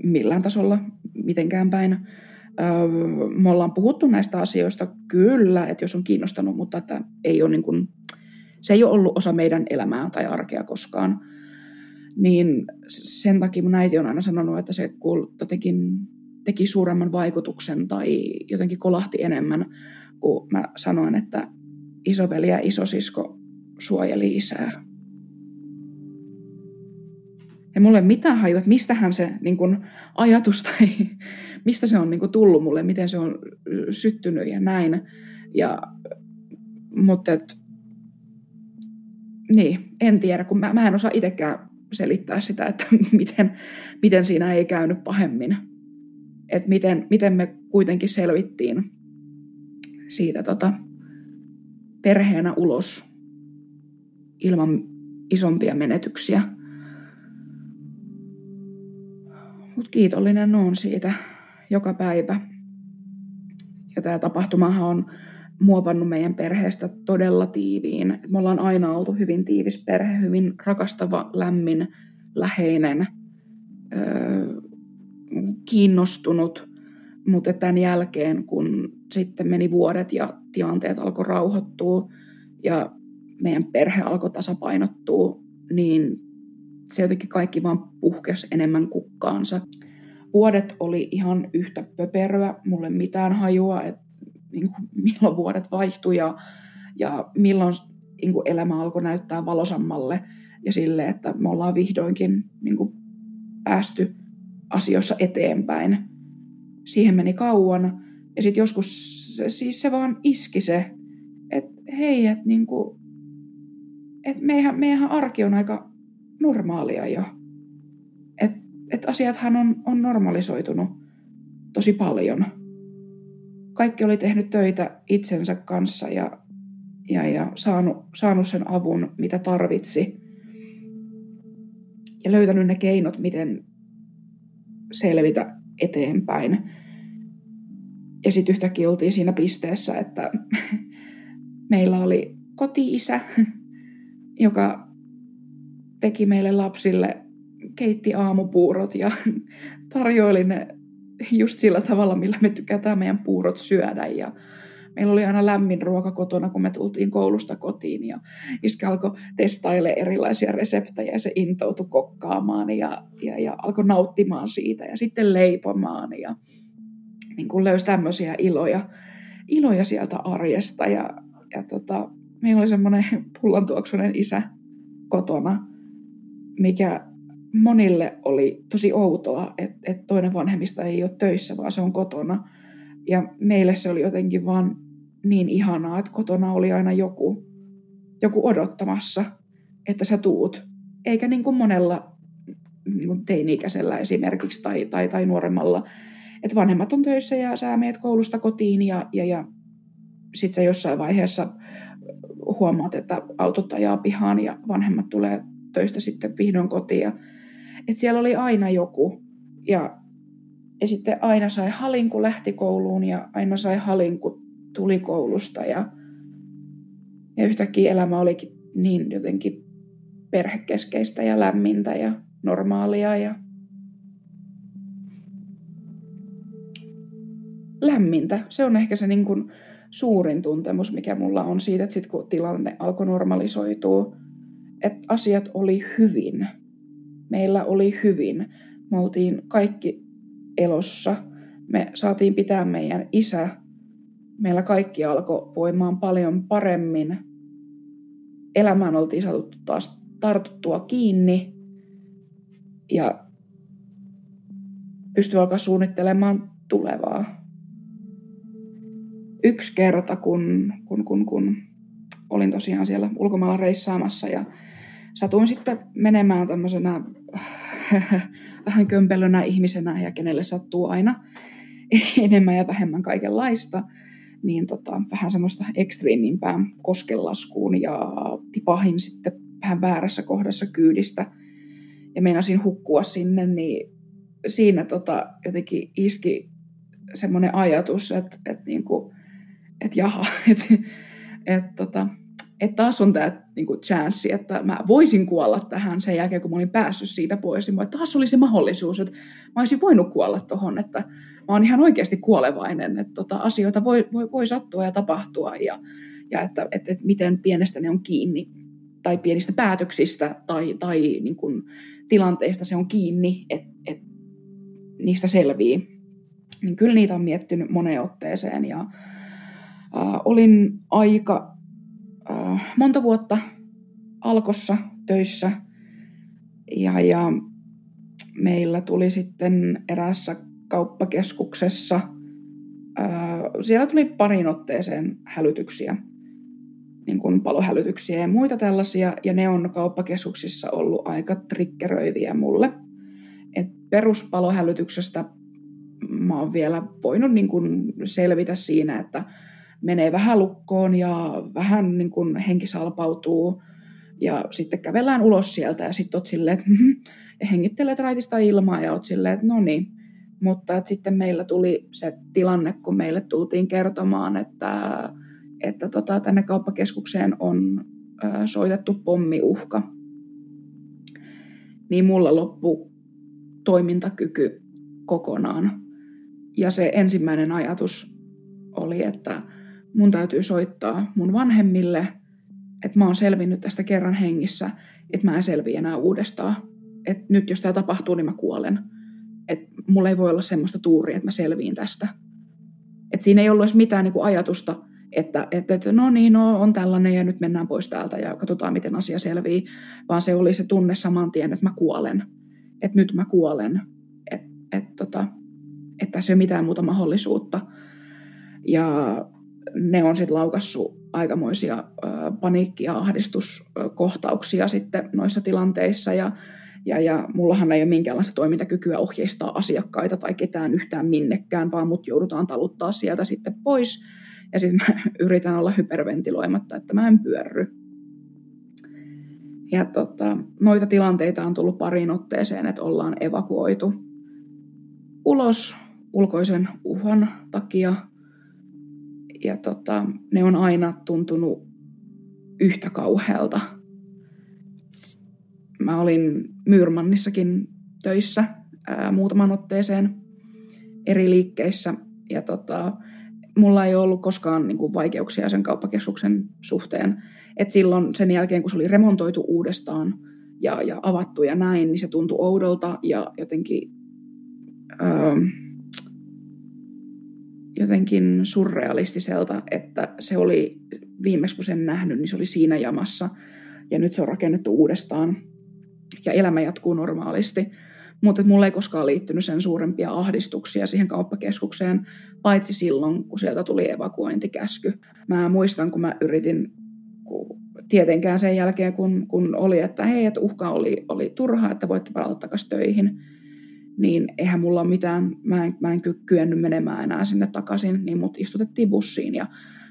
millään tasolla mitenkään päin. Me ollaan puhuttu näistä asioista kyllä, että jos on kiinnostanut, mutta että ei ole niin kuin, se ei ole ollut osa meidän elämää tai arkea koskaan. Niin sen takia mun äiti on aina sanonut, että se jotenkin teki suuremman vaikutuksen tai jotenkin kolahti enemmän, kun mä sanoin, että isoveli ja isosisko suojeli isää. Ja mulle mitään haju, että mistähän se niin kun, ajatus tai *laughs* mistä se on niin kun, tullut mulle, miten se on syttynyt ja näin. Ja, mutta et, niin, en tiedä, kun mä, mä en osaa itsekään selittää sitä, että *laughs* miten, miten siinä ei käynyt pahemmin. Että miten, miten me kuitenkin selvittiin siitä tota, perheenä ulos ilman isompia menetyksiä. Mutta kiitollinen on siitä joka päivä. Ja tämä tapahtumahan on muovannut meidän perheestä todella tiiviin. Me ollaan aina oltu hyvin tiivis perhe, hyvin rakastava, lämmin, läheinen, öö, kiinnostunut. Mutta tämän jälkeen, kun sitten meni vuodet ja tilanteet alkoi rauhoittua ja meidän perhe alkoi tasapainottua, niin se jotenkin kaikki vaan puhkesi enemmän kukkaansa. Vuodet oli ihan yhtä pöperöä, mulle mitään hajua, että niin kuin, milloin vuodet vaihtui ja, ja milloin niin kuin elämä alkoi näyttää valosammalle ja sille, että me ollaan vihdoinkin niin kuin, päästy asioissa eteenpäin. Siihen meni kauan ja sitten joskus siis se vaan iski se, että hei, että niinku, et meidän, meidän arki on aika normaalia jo. Että et asiathan on, on normalisoitunut tosi paljon. Kaikki oli tehnyt töitä itsensä kanssa ja, ja, ja saanut, saanut sen avun, mitä tarvitsi. Ja löytänyt ne keinot, miten selvitä eteenpäin. Ja sitten yhtäkkiä oltiin siinä pisteessä, että *laughs* meillä oli koti-isä, *laughs* joka teki meille lapsille, keitti aamupuurot ja *laughs* tarjoili ne *laughs* just sillä tavalla, millä me tykätään meidän puurot syödä. Ja meillä oli aina lämmin ruoka kotona, kun me tultiin koulusta kotiin ja iskä alkoi testaille erilaisia reseptejä ja se intoutui kokkaamaan ja, ja, ja alkoi nauttimaan siitä ja sitten leipomaan ja niin kuin löysi tämmöisiä iloja, iloja sieltä arjesta. Ja, ja tota, meillä oli semmoinen pullantuoksunen isä kotona, mikä monille oli tosi outoa, että, että toinen vanhemmista ei ole töissä, vaan se on kotona. Ja meille se oli jotenkin vaan niin ihanaa, että kotona oli aina joku, joku odottamassa, että sä tuut. Eikä niin kuin monella niin kuin teini-ikäisellä esimerkiksi tai, tai, tai nuoremmalla että vanhemmat on töissä ja sä meet koulusta kotiin ja, ja, ja sitten sä jossain vaiheessa huomaat, että autot ajaa pihaan ja vanhemmat tulee töistä sitten vihdoin kotiin. Ja, että siellä oli aina joku. Ja ja sitten aina sai halin, kun lähti kouluun ja aina sai halin, kun tuli koulusta. Ja, ja yhtäkkiä elämä olikin niin jotenkin perhekeskeistä ja lämmintä ja normaalia ja lämmintä. Se on ehkä se niin kuin suurin tuntemus, mikä mulla on siitä, että sit kun tilanne alkoi normalisoitua, että asiat oli hyvin. Meillä oli hyvin. Me oltiin kaikki elossa. Me saatiin pitää meidän isä. Meillä kaikki alkoi voimaan paljon paremmin. Elämään oltiin saatu taas tartuttua kiinni ja pystyi alkaa suunnittelemaan tulevaa. Yksi kerta, kun, kun, kun, kun olin tosiaan siellä ulkomailla reissaamassa ja satuin sitten menemään tämmöisenä *laughs* vähän kömpelönä ihmisenä ja kenelle sattuu aina *laughs* enemmän ja vähemmän kaikenlaista, niin tota, vähän semmoista ekstriimimpää koskelaskuun ja tipahin sitten vähän väärässä kohdassa kyydistä. Ja meinasin hukkua sinne, niin siinä tota, jotenkin iski semmoinen ajatus, että, että, niinku, että jaha, *laughs* että, että, tota, että taas on tämä niinku chanssi, että mä voisin kuolla tähän sen jälkeen, kun mä olin päässyt siitä pois. Niin taas oli se mahdollisuus, että mä olisin voinut kuolla tuohon, että mä oon ihan oikeasti kuolevainen, että tota, asioita voi, voi, voi sattua ja tapahtua ja, ja että, että, että miten pienestä ne on kiinni tai pienistä päätöksistä tai, tai niin kuin tilanteista se on kiinni, että et niistä selvii. Niin kyllä niitä on miettinyt moneen otteeseen ja äh, olin aika monta vuotta alkossa töissä ja, ja meillä tuli sitten erässä kauppakeskuksessa, äh, siellä tuli parin otteeseen hälytyksiä niin kuin palohälytyksiä ja muita tällaisia, ja ne on kauppakeskuksissa ollut aika triggeröiviä mulle. Et peruspalohälytyksestä mä oon vielä voinut niin kuin selvitä siinä, että menee vähän lukkoon ja vähän niin kuin henki salpautuu, ja sitten kävellään ulos sieltä ja sitten oot silleen, että mm-hmm, ja hengittelet raitista ilmaa ja oot silleen, että no niin. Mutta että sitten meillä tuli se tilanne, kun meille tultiin kertomaan, että että tota, tänne kauppakeskukseen on ö, soitettu pommiuhka, niin mulla loppu toimintakyky kokonaan. Ja se ensimmäinen ajatus oli, että mun täytyy soittaa mun vanhemmille, että mä oon selvinnyt tästä kerran hengissä, että mä en selviä enää uudestaan. Että nyt jos tämä tapahtuu, niin mä kuolen. Että mulla ei voi olla semmoista tuuria, että mä selviin tästä. Että siinä ei ollut edes mitään niin kuin ajatusta, että, että, että no niin, no, on tällainen ja nyt mennään pois täältä ja katsotaan, miten asia selvii, vaan se oli se tunne saman tien, että mä kuolen, että nyt mä kuolen, että, että, tota, että tässä ei ole mitään muuta mahdollisuutta. Ja ne on sitten laukassut aikamoisia paniikki- ja ahdistuskohtauksia sitten noissa tilanteissa ja ja, ja mullahan ei ole minkäänlaista toimintakykyä ohjeistaa asiakkaita tai ketään yhtään minnekään, vaan mut joudutaan taluttaa sieltä sitten pois ja sitten mä *laughs* yritän olla hyperventiloimatta, että mä en pyörry. Ja tota, noita tilanteita on tullut pariin otteeseen, että ollaan evakuoitu ulos ulkoisen uhan takia. Ja tota, ne on aina tuntunut yhtä kauhealta. Mä olin Myyrmannissakin töissä ää, muutaman otteeseen eri liikkeissä. Ja tota, mulla ei ollut koskaan niin kuin, vaikeuksia sen kauppakeskuksen suhteen. Et silloin sen jälkeen, kun se oli remontoitu uudestaan ja, ja avattu ja näin, niin se tuntui oudolta ja jotenkin, öö, jotenkin surrealistiselta, että se oli viimeksi kun sen nähnyt, niin se oli siinä jamassa ja nyt se on rakennettu uudestaan ja elämä jatkuu normaalisti. Mutta mulla ei koskaan liittynyt sen suurempia ahdistuksia siihen kauppakeskukseen, paitsi silloin, kun sieltä tuli evakuointikäsky. Mä muistan, kun mä yritin, tietenkään sen jälkeen, kun, kun oli, että hei, että uhka oli, oli turha, että voitte palata takaisin töihin, niin eihän mulla ole mitään, mä en, mä en kyennyt menemään enää sinne takaisin, niin mut istutettiin bussiin ja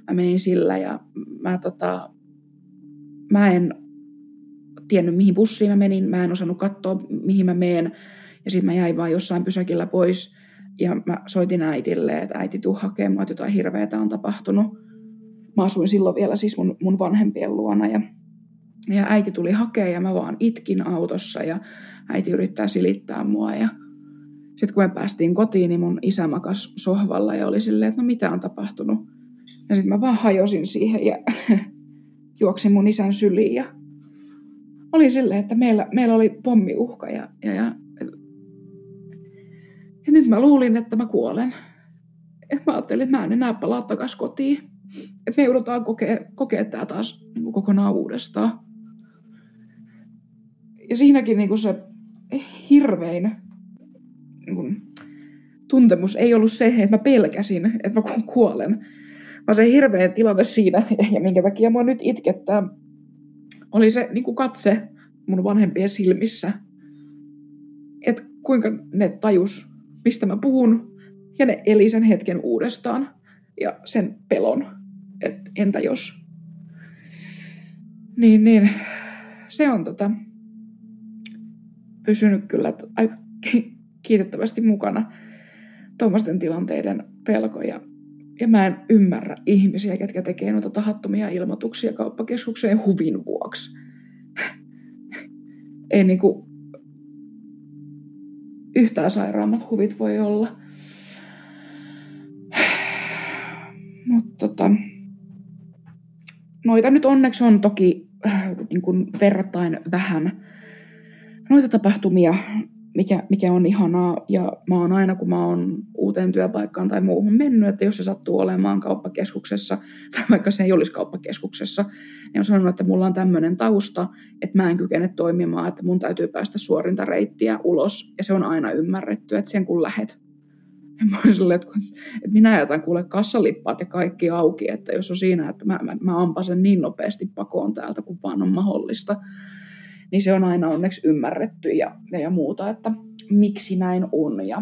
mä menin sillä ja mä, tota, mä en tiennyt, mihin bussiin mä menin, mä en osannut katsoa, mihin mä menen, ja sitten mä jäin vaan jossain pysäkillä pois Ja mä soitin äitille, että äiti tuu hakemaan, että jotain hirveätä on tapahtunut. Mä asuin silloin vielä siis mun, mun vanhempien luona ja, ja äiti tuli hakemaan ja mä vaan itkin autossa ja äiti yrittää silittää mua ja sitten kun me päästiin kotiin, niin mun isä makas sohvalla ja oli silleen, että no mitä on tapahtunut. Ja sitten mä vaan hajosin siihen ja *laughs* juoksin mun isän syliin ja oli silleen, että meillä, meillä oli pommiuhka ja, ja, ja, ja nyt mä luulin, että mä kuolen. Et mä ajattelin, että mä en enää palaa takas kotiin. Että me joudutaan kokea, kokea tämä taas niin kokonaan uudestaan. Ja siinäkin niin kuin se hirvein niin kuin, tuntemus ei ollut se, että mä pelkäsin, että mä kuolen, vaan se hirveä tilanne siinä, *laughs* ja minkä takia mua nyt itkettää, oli se niin kuin katse mun vanhempien silmissä. Että kuinka ne tajus, mistä mä puhun, ja ne eli sen hetken uudestaan. Ja sen pelon, että entä jos. Niin, niin. Se on tota, pysynyt kyllä aika kiitettävästi mukana tuommoisten tilanteiden pelkoja. Ja mä en ymmärrä ihmisiä, ketkä tekee noita tahattomia ilmoituksia kauppakeskukseen huvin vuoksi. *laughs* Ei niinku yhtään sairaammat huvit voi olla. *sighs* Mutta tota, noita nyt onneksi on toki äh, niin kuin verrattain vähän noita tapahtumia, mikä, mikä on ihanaa. Ja mä oon aina, kun mä oon uuteen työpaikkaan tai muuhun mennyt, että jos se sattuu olemaan kauppakeskuksessa, *laughs* tai vaikka se ei olisi kauppakeskuksessa, niin on sanonut, että mulla on tämmöinen tausta, että mä en kykene toimimaan, että mun täytyy päästä suorinta reittiä ulos, ja se on aina ymmärretty, että sen kun lähet. Ja mä olin silleen, että, että minä jätän kuule kassalippaat ja kaikki auki, että jos on siinä, että mä, mä, mä ampasen niin nopeasti pakoon täältä, kuin vaan on mahdollista, niin se on aina onneksi ymmärretty ja, ja muuta, että miksi näin on ja,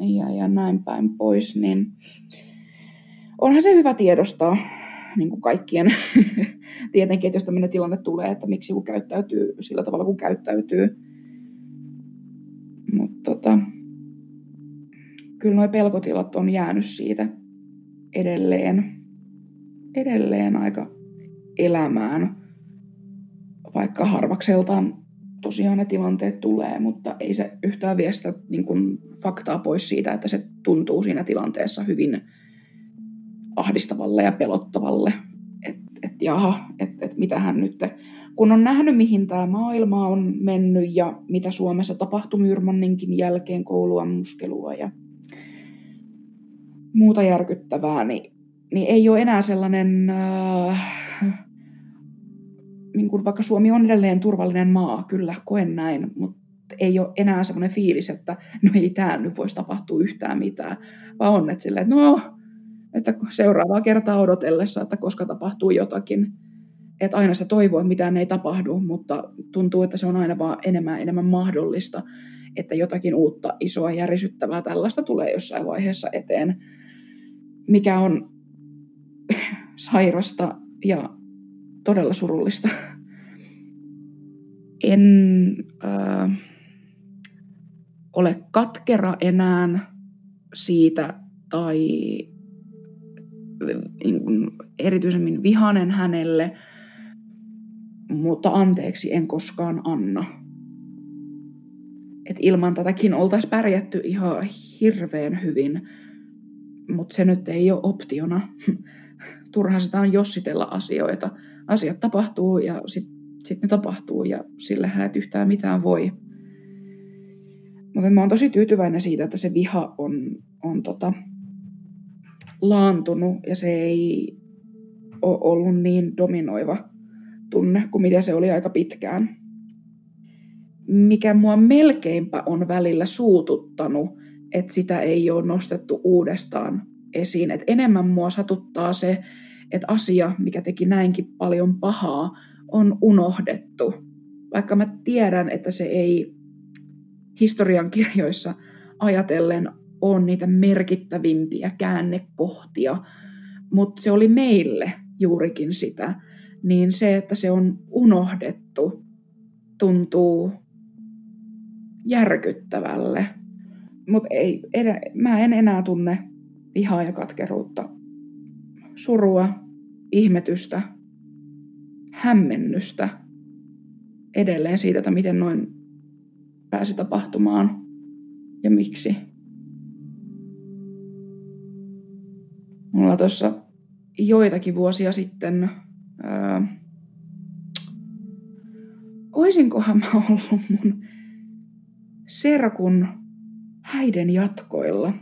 ja, ja näin päin pois, niin onhan se hyvä tiedostaa niin kuin kaikkien *laughs* tietenkin, että jos tämmöinen tilanne tulee, että miksi joku käyttäytyy sillä tavalla, kun käyttäytyy. Mutta tota, kyllä nuo pelkotilat on jäänyt siitä edelleen, edelleen aika elämään vaikka harvakseltaan tosiaan ne tilanteet tulee, mutta ei se yhtään vie sitä niin kuin faktaa pois siitä, että se tuntuu siinä tilanteessa hyvin ahdistavalle ja pelottavalle. Että et, jaha, että et mitähän nyt, kun on nähnyt mihin tämä maailma on mennyt ja mitä Suomessa tapahtui Myrmanninkin jälkeen kouluammuskelua ja muuta järkyttävää, niin, niin ei ole enää sellainen äh, niin kuin vaikka Suomi on edelleen turvallinen maa, kyllä koen näin, mutta ei ole enää semmoinen fiilis, että no ei tämä nyt voisi tapahtua yhtään mitään, vaan on, että, silleen, että no, että seuraavaa kertaa odotellessa, että koska tapahtuu jotakin, että aina se toivoo, että mitään ei tapahdu, mutta tuntuu, että se on aina vaan enemmän enemmän mahdollista, että jotakin uutta, isoa, järisyttävää tällaista tulee jossain vaiheessa eteen, mikä on *clears throat* sairasta ja todella surullista en äh, ole katkera enää siitä tai niin kuin, erityisemmin vihanen hänelle, mutta anteeksi en koskaan anna. Et ilman tätäkin oltaisiin pärjätty ihan hirveän hyvin, mutta se nyt ei ole optiona. Turha sitä on jossitella asioita. Asiat tapahtuu ja sitten sitten ne tapahtuu ja sillä et yhtään mitään voi. Mutta mä oon tosi tyytyväinen siitä, että se viha on, on tota, laantunut ja se ei ole ollut niin dominoiva tunne kuin mitä se oli aika pitkään. Mikä mua melkeinpä on välillä suututtanut, että sitä ei ole nostettu uudestaan esiin. Et enemmän mua satuttaa se, että asia, mikä teki näinkin paljon pahaa, on unohdettu. Vaikka mä tiedän, että se ei historian kirjoissa ajatellen on niitä merkittävimpiä käännekohtia, mutta se oli meille juurikin sitä, niin se, että se on unohdettu, tuntuu järkyttävälle. mutta ei, edä, mä en enää tunne vihaa ja katkeruutta, surua, ihmetystä, hämmennystä edelleen siitä, että miten noin pääsi tapahtumaan ja miksi. Mulla tuossa joitakin vuosia sitten, ää, oisinkohan mä ollut mun serkun häiden jatkoilla,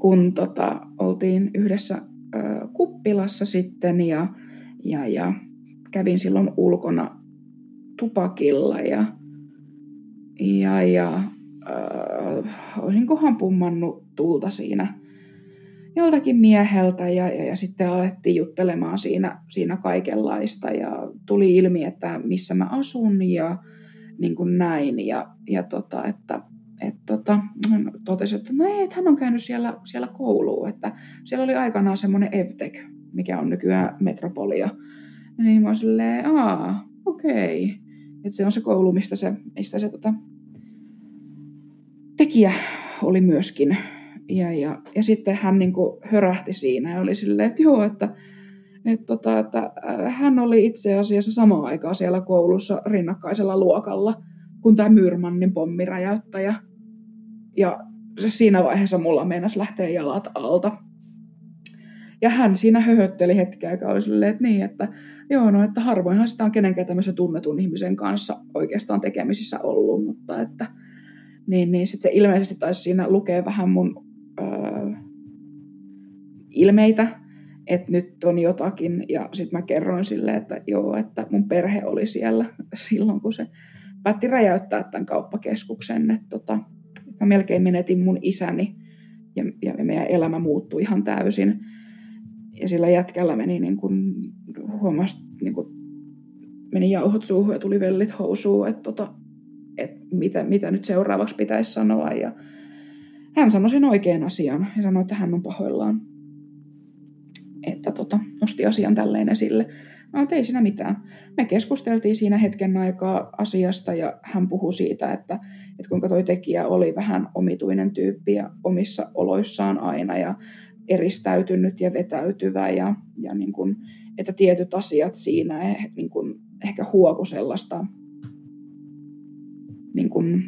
kun tota, oltiin yhdessä ää, kuppilassa sitten ja, ja, ja kävin silloin ulkona tupakilla ja, ja, ja äh, olisinkohan pummannut tulta siinä joltakin mieheltä ja, ja, ja sitten alettiin juttelemaan siinä, siinä kaikenlaista ja tuli ilmi, että missä mä asun ja niin kuin näin ja, ja tota, että et tota, totesi, että no ei, että hän on käynyt siellä, siellä kouluun, että siellä oli aikanaan semmoinen EVTEC, mikä on nykyään Metropolia. Niin mä oon silleen, aa, okei. Okay. Että se on se koulu, mistä se, mistä se tota, tekijä oli myöskin. Ja, ja, ja sitten hän niin kuin hörähti siinä ja oli silleen, että joo, että, että, tota, että äh, hän oli itse asiassa samaan aikaan siellä koulussa rinnakkaisella luokalla kuin tämä Myyrmannin pommiräjäyttäjä. Ja siinä vaiheessa mulla meinasi lähteä jalat alta. Ja hän siinä höhötteli hetkeä aikaa, oli silleen, että niin, että joo, no että harvoinhan sitä on kenenkään tämmöisen tunnetun ihmisen kanssa oikeastaan tekemisissä ollut, mutta että niin, niin sitten se ilmeisesti taisi siinä lukea vähän mun öö, ilmeitä, että nyt on jotakin, ja sitten mä kerroin sille, että joo, että mun perhe oli siellä *laughs* silloin, kun se päätti räjäyttää tämän kauppakeskuksen, että tota, mä melkein menetin mun isäni, ja, ja meidän elämä muuttui ihan täysin. Ja sillä jätkällä meni niin kuin, huomasi, niin kuin, meni jauhot suuhun ja tuli vellit housuun, että tota, et mitä, mitä nyt seuraavaksi pitäisi sanoa. Ja hän sanoi sen oikean asian ja sanoi, että hän on pahoillaan. Että tota, nosti asian tälleen esille. No, ei siinä mitään. Me keskusteltiin siinä hetken aikaa asiasta ja hän puhui siitä, että, että kuinka toi tekijä oli vähän omituinen tyyppi ja omissa oloissaan aina ja eristäytynyt ja vetäytyvä ja, ja niin kuin, että tietyt asiat siinä eh, niin kuin, ehkä huoku sellaista niin kuin,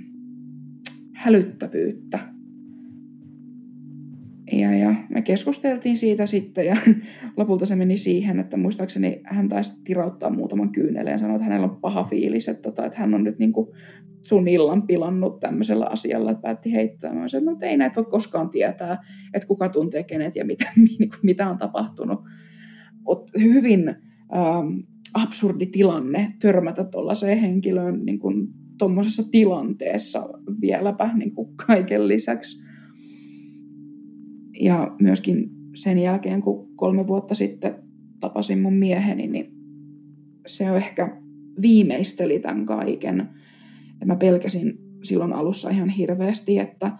hälyttävyyttä. Ja, ja me keskusteltiin siitä sitten ja *laughs* lopulta se meni siihen, että muistaakseni hän taisi tirauttaa muutaman kyyneleen ja sanoi, että hänellä on paha fiilis, että, tota, että hän on nyt niin kuin sun illan pilannut tämmöisellä asialla, että päätti heittää. Mä sanoin, että no, ei näitä voi koskaan tietää, että kuka tuntee kenet ja mitä, *laughs* niin mitä on tapahtunut. Ot, hyvin ähm, absurdi tilanne törmätä tuollaiseen henkilöön niin kuin tuommoisessa tilanteessa vieläpä niin kuin kaiken lisäksi. Ja myöskin sen jälkeen, kun kolme vuotta sitten tapasin mun mieheni, niin se on ehkä viimeisteli tämän kaiken. Ja mä pelkäsin silloin alussa ihan hirveästi, että,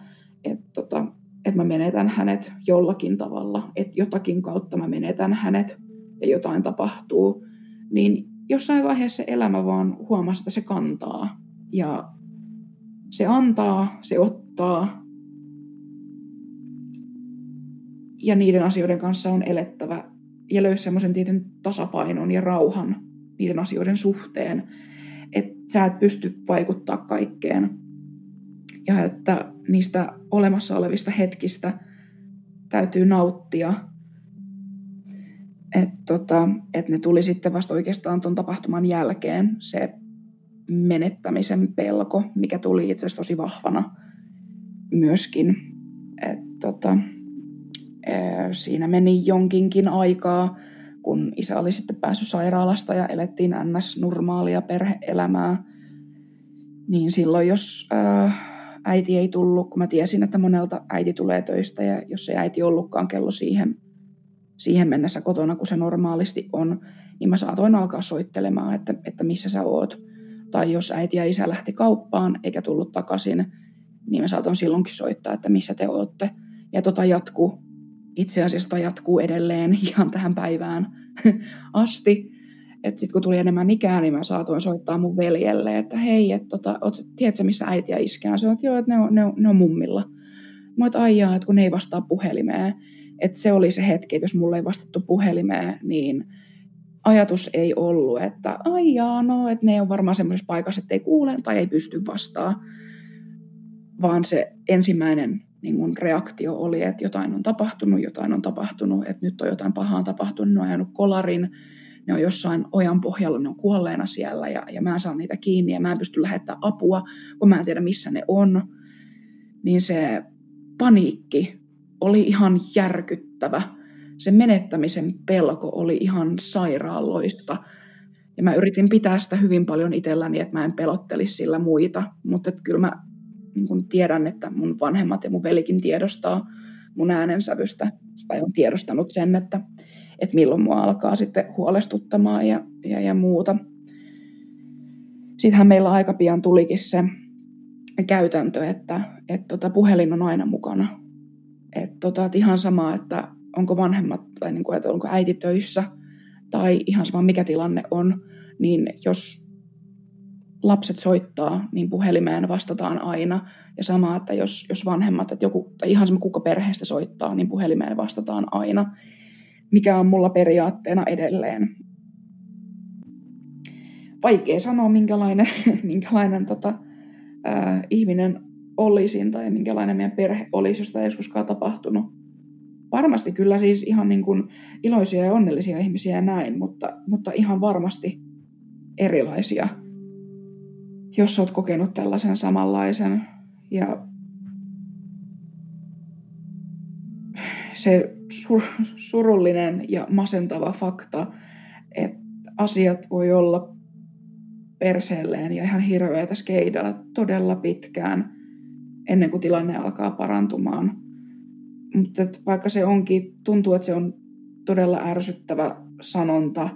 että, tota, että mä menetän hänet jollakin tavalla, että jotakin kautta mä menetän hänet ja jotain tapahtuu. Niin jossain vaiheessa elämä vaan huomasi, että se kantaa ja se antaa, se ottaa. Ja niiden asioiden kanssa on elettävä ja löysi semmoisen tietyn tasapainon ja rauhan niiden asioiden suhteen, sä et pysty vaikuttaa kaikkeen. Ja että niistä olemassa olevista hetkistä täytyy nauttia. Että tota, et ne tuli sitten vasta oikeastaan tuon tapahtuman jälkeen se menettämisen pelko, mikä tuli itse asiassa tosi vahvana myöskin. Et tota, siinä meni jonkinkin aikaa, kun isä oli sitten päässyt sairaalasta ja elettiin ns-normaalia perheelämää, niin silloin jos äiti ei tullut, kun mä tiesin, että monelta äiti tulee töistä ja jos ei äiti ollutkaan kello siihen, siihen mennessä kotona, kun se normaalisti on, niin mä saatoin alkaa soittelemaan, että, että missä sä oot. Tai jos äiti ja isä lähti kauppaan eikä tullut takaisin, niin mä saatoin silloinkin soittaa, että missä te olette. Ja tota jatkuu, itse asiassa jatkuu edelleen *laughs* ihan tähän päivään *laughs* asti. että sitten kun tuli enemmän ikää, niin mä saatoin soittaa mun veljelle, että hei, että tota, tiedätkö missä äiti ja iskä on? Se on, että joo, että ne on, ne on, ne on mummilla. Mä oon, aijaa, että kun ne ei vastaa puhelimeen. Että se oli se hetki, että jos mulle ei vastattu puhelimeen, niin ajatus ei ollut, että aijaa, no, että ne on varmaan semmoisessa paikassa, että ei kuule tai ei pysty vastaan. Vaan se ensimmäinen niin mun reaktio oli, että jotain on tapahtunut, jotain on tapahtunut, että nyt on jotain pahaa tapahtunut, ne on ajanut kolarin, ne on jossain ojan pohjalla, ne on kuolleena siellä ja, ja mä en saa niitä kiinni ja mä en pysty lähettämään apua, kun mä en tiedä missä ne on. Niin se paniikki oli ihan järkyttävä. Se menettämisen pelko oli ihan sairaaloista. Ja mä yritin pitää sitä hyvin paljon itselläni, että mä en pelottelisi sillä muita. Mutta kyllä mä niin kun tiedän, että mun vanhemmat ja mun velikin tiedostaa mun äänensävystä. Tai on tiedostanut sen, että, että milloin mua alkaa sitten huolestuttamaan ja, ja, ja muuta. Sittenhän meillä aika pian tulikin se käytäntö, että, että tota, puhelin on aina mukana. Että tota, että ihan sama, että onko vanhemmat tai niin kuin, että onko äiti töissä tai ihan sama mikä tilanne on, niin jos lapset soittaa, niin puhelimeen vastataan aina. Ja sama, että jos, jos vanhemmat, että joku, tai ihan sama kuka perheestä soittaa, niin puhelimeen vastataan aina. Mikä on mulla periaatteena edelleen. Vaikea sanoa, minkälainen, *laughs* minkälainen tota, ää, ihminen olisin tai minkälainen meidän perhe olisi, jos tämä joskuskaan tapahtunut. Varmasti kyllä siis ihan niin kuin iloisia ja onnellisia ihmisiä ja näin, mutta, mutta ihan varmasti erilaisia, jos olet kokenut tällaisen samanlaisen. Ja se sur- surullinen ja masentava fakta, että asiat voi olla perseelleen ja ihan hirveätä skeidaa todella pitkään ennen kuin tilanne alkaa parantumaan. Mutta vaikka se onkin, tuntuu, että se on todella ärsyttävä sanonta,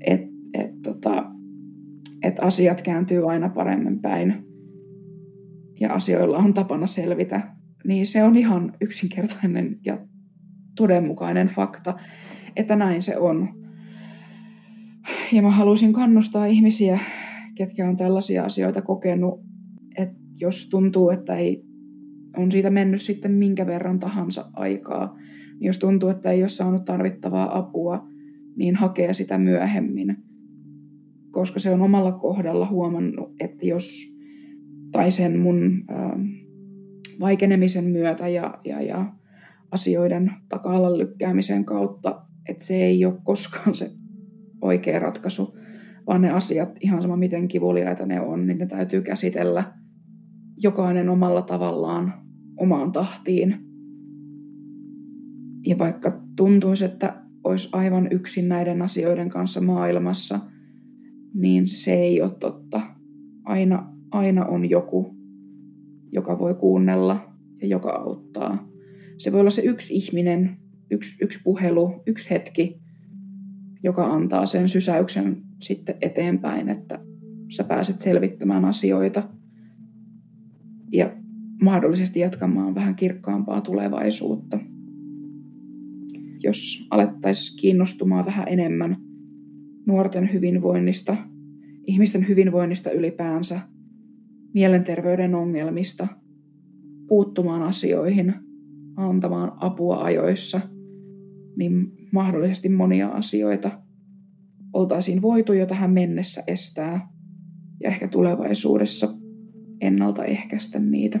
että et tota, et asiat kääntyy aina paremmin päin ja asioilla on tapana selvitä, niin se on ihan yksinkertainen ja todenmukainen fakta, että näin se on. Ja mä haluaisin kannustaa ihmisiä ketkä on tällaisia asioita kokenut, että jos tuntuu, että ei on siitä mennyt sitten minkä verran tahansa aikaa, niin jos tuntuu, että ei ole saanut tarvittavaa apua, niin hakee sitä myöhemmin. Koska se on omalla kohdalla huomannut, että jos, tai sen mun äh, vaikenemisen myötä ja, ja, ja asioiden taka lykkäämisen kautta, että se ei ole koskaan se oikea ratkaisu, vaan ne asiat, ihan sama miten kivuliaita ne on, niin ne täytyy käsitellä jokainen omalla tavallaan omaan tahtiin. Ja vaikka tuntuisi, että olisi aivan yksin näiden asioiden kanssa maailmassa, niin se ei ole totta. Aina, aina on joku, joka voi kuunnella ja joka auttaa. Se voi olla se yksi ihminen, yksi, yksi puhelu, yksi hetki, joka antaa sen sysäyksen sitten eteenpäin, että sä pääset selvittämään asioita ja mahdollisesti jatkamaan vähän kirkkaampaa tulevaisuutta. Jos alettaisiin kiinnostumaan vähän enemmän nuorten hyvinvoinnista, ihmisten hyvinvoinnista ylipäänsä, mielenterveyden ongelmista, puuttumaan asioihin, antamaan apua ajoissa, niin mahdollisesti monia asioita oltaisiin voitu jo tähän mennessä estää ja ehkä tulevaisuudessa ennaltaehkäistä niitä.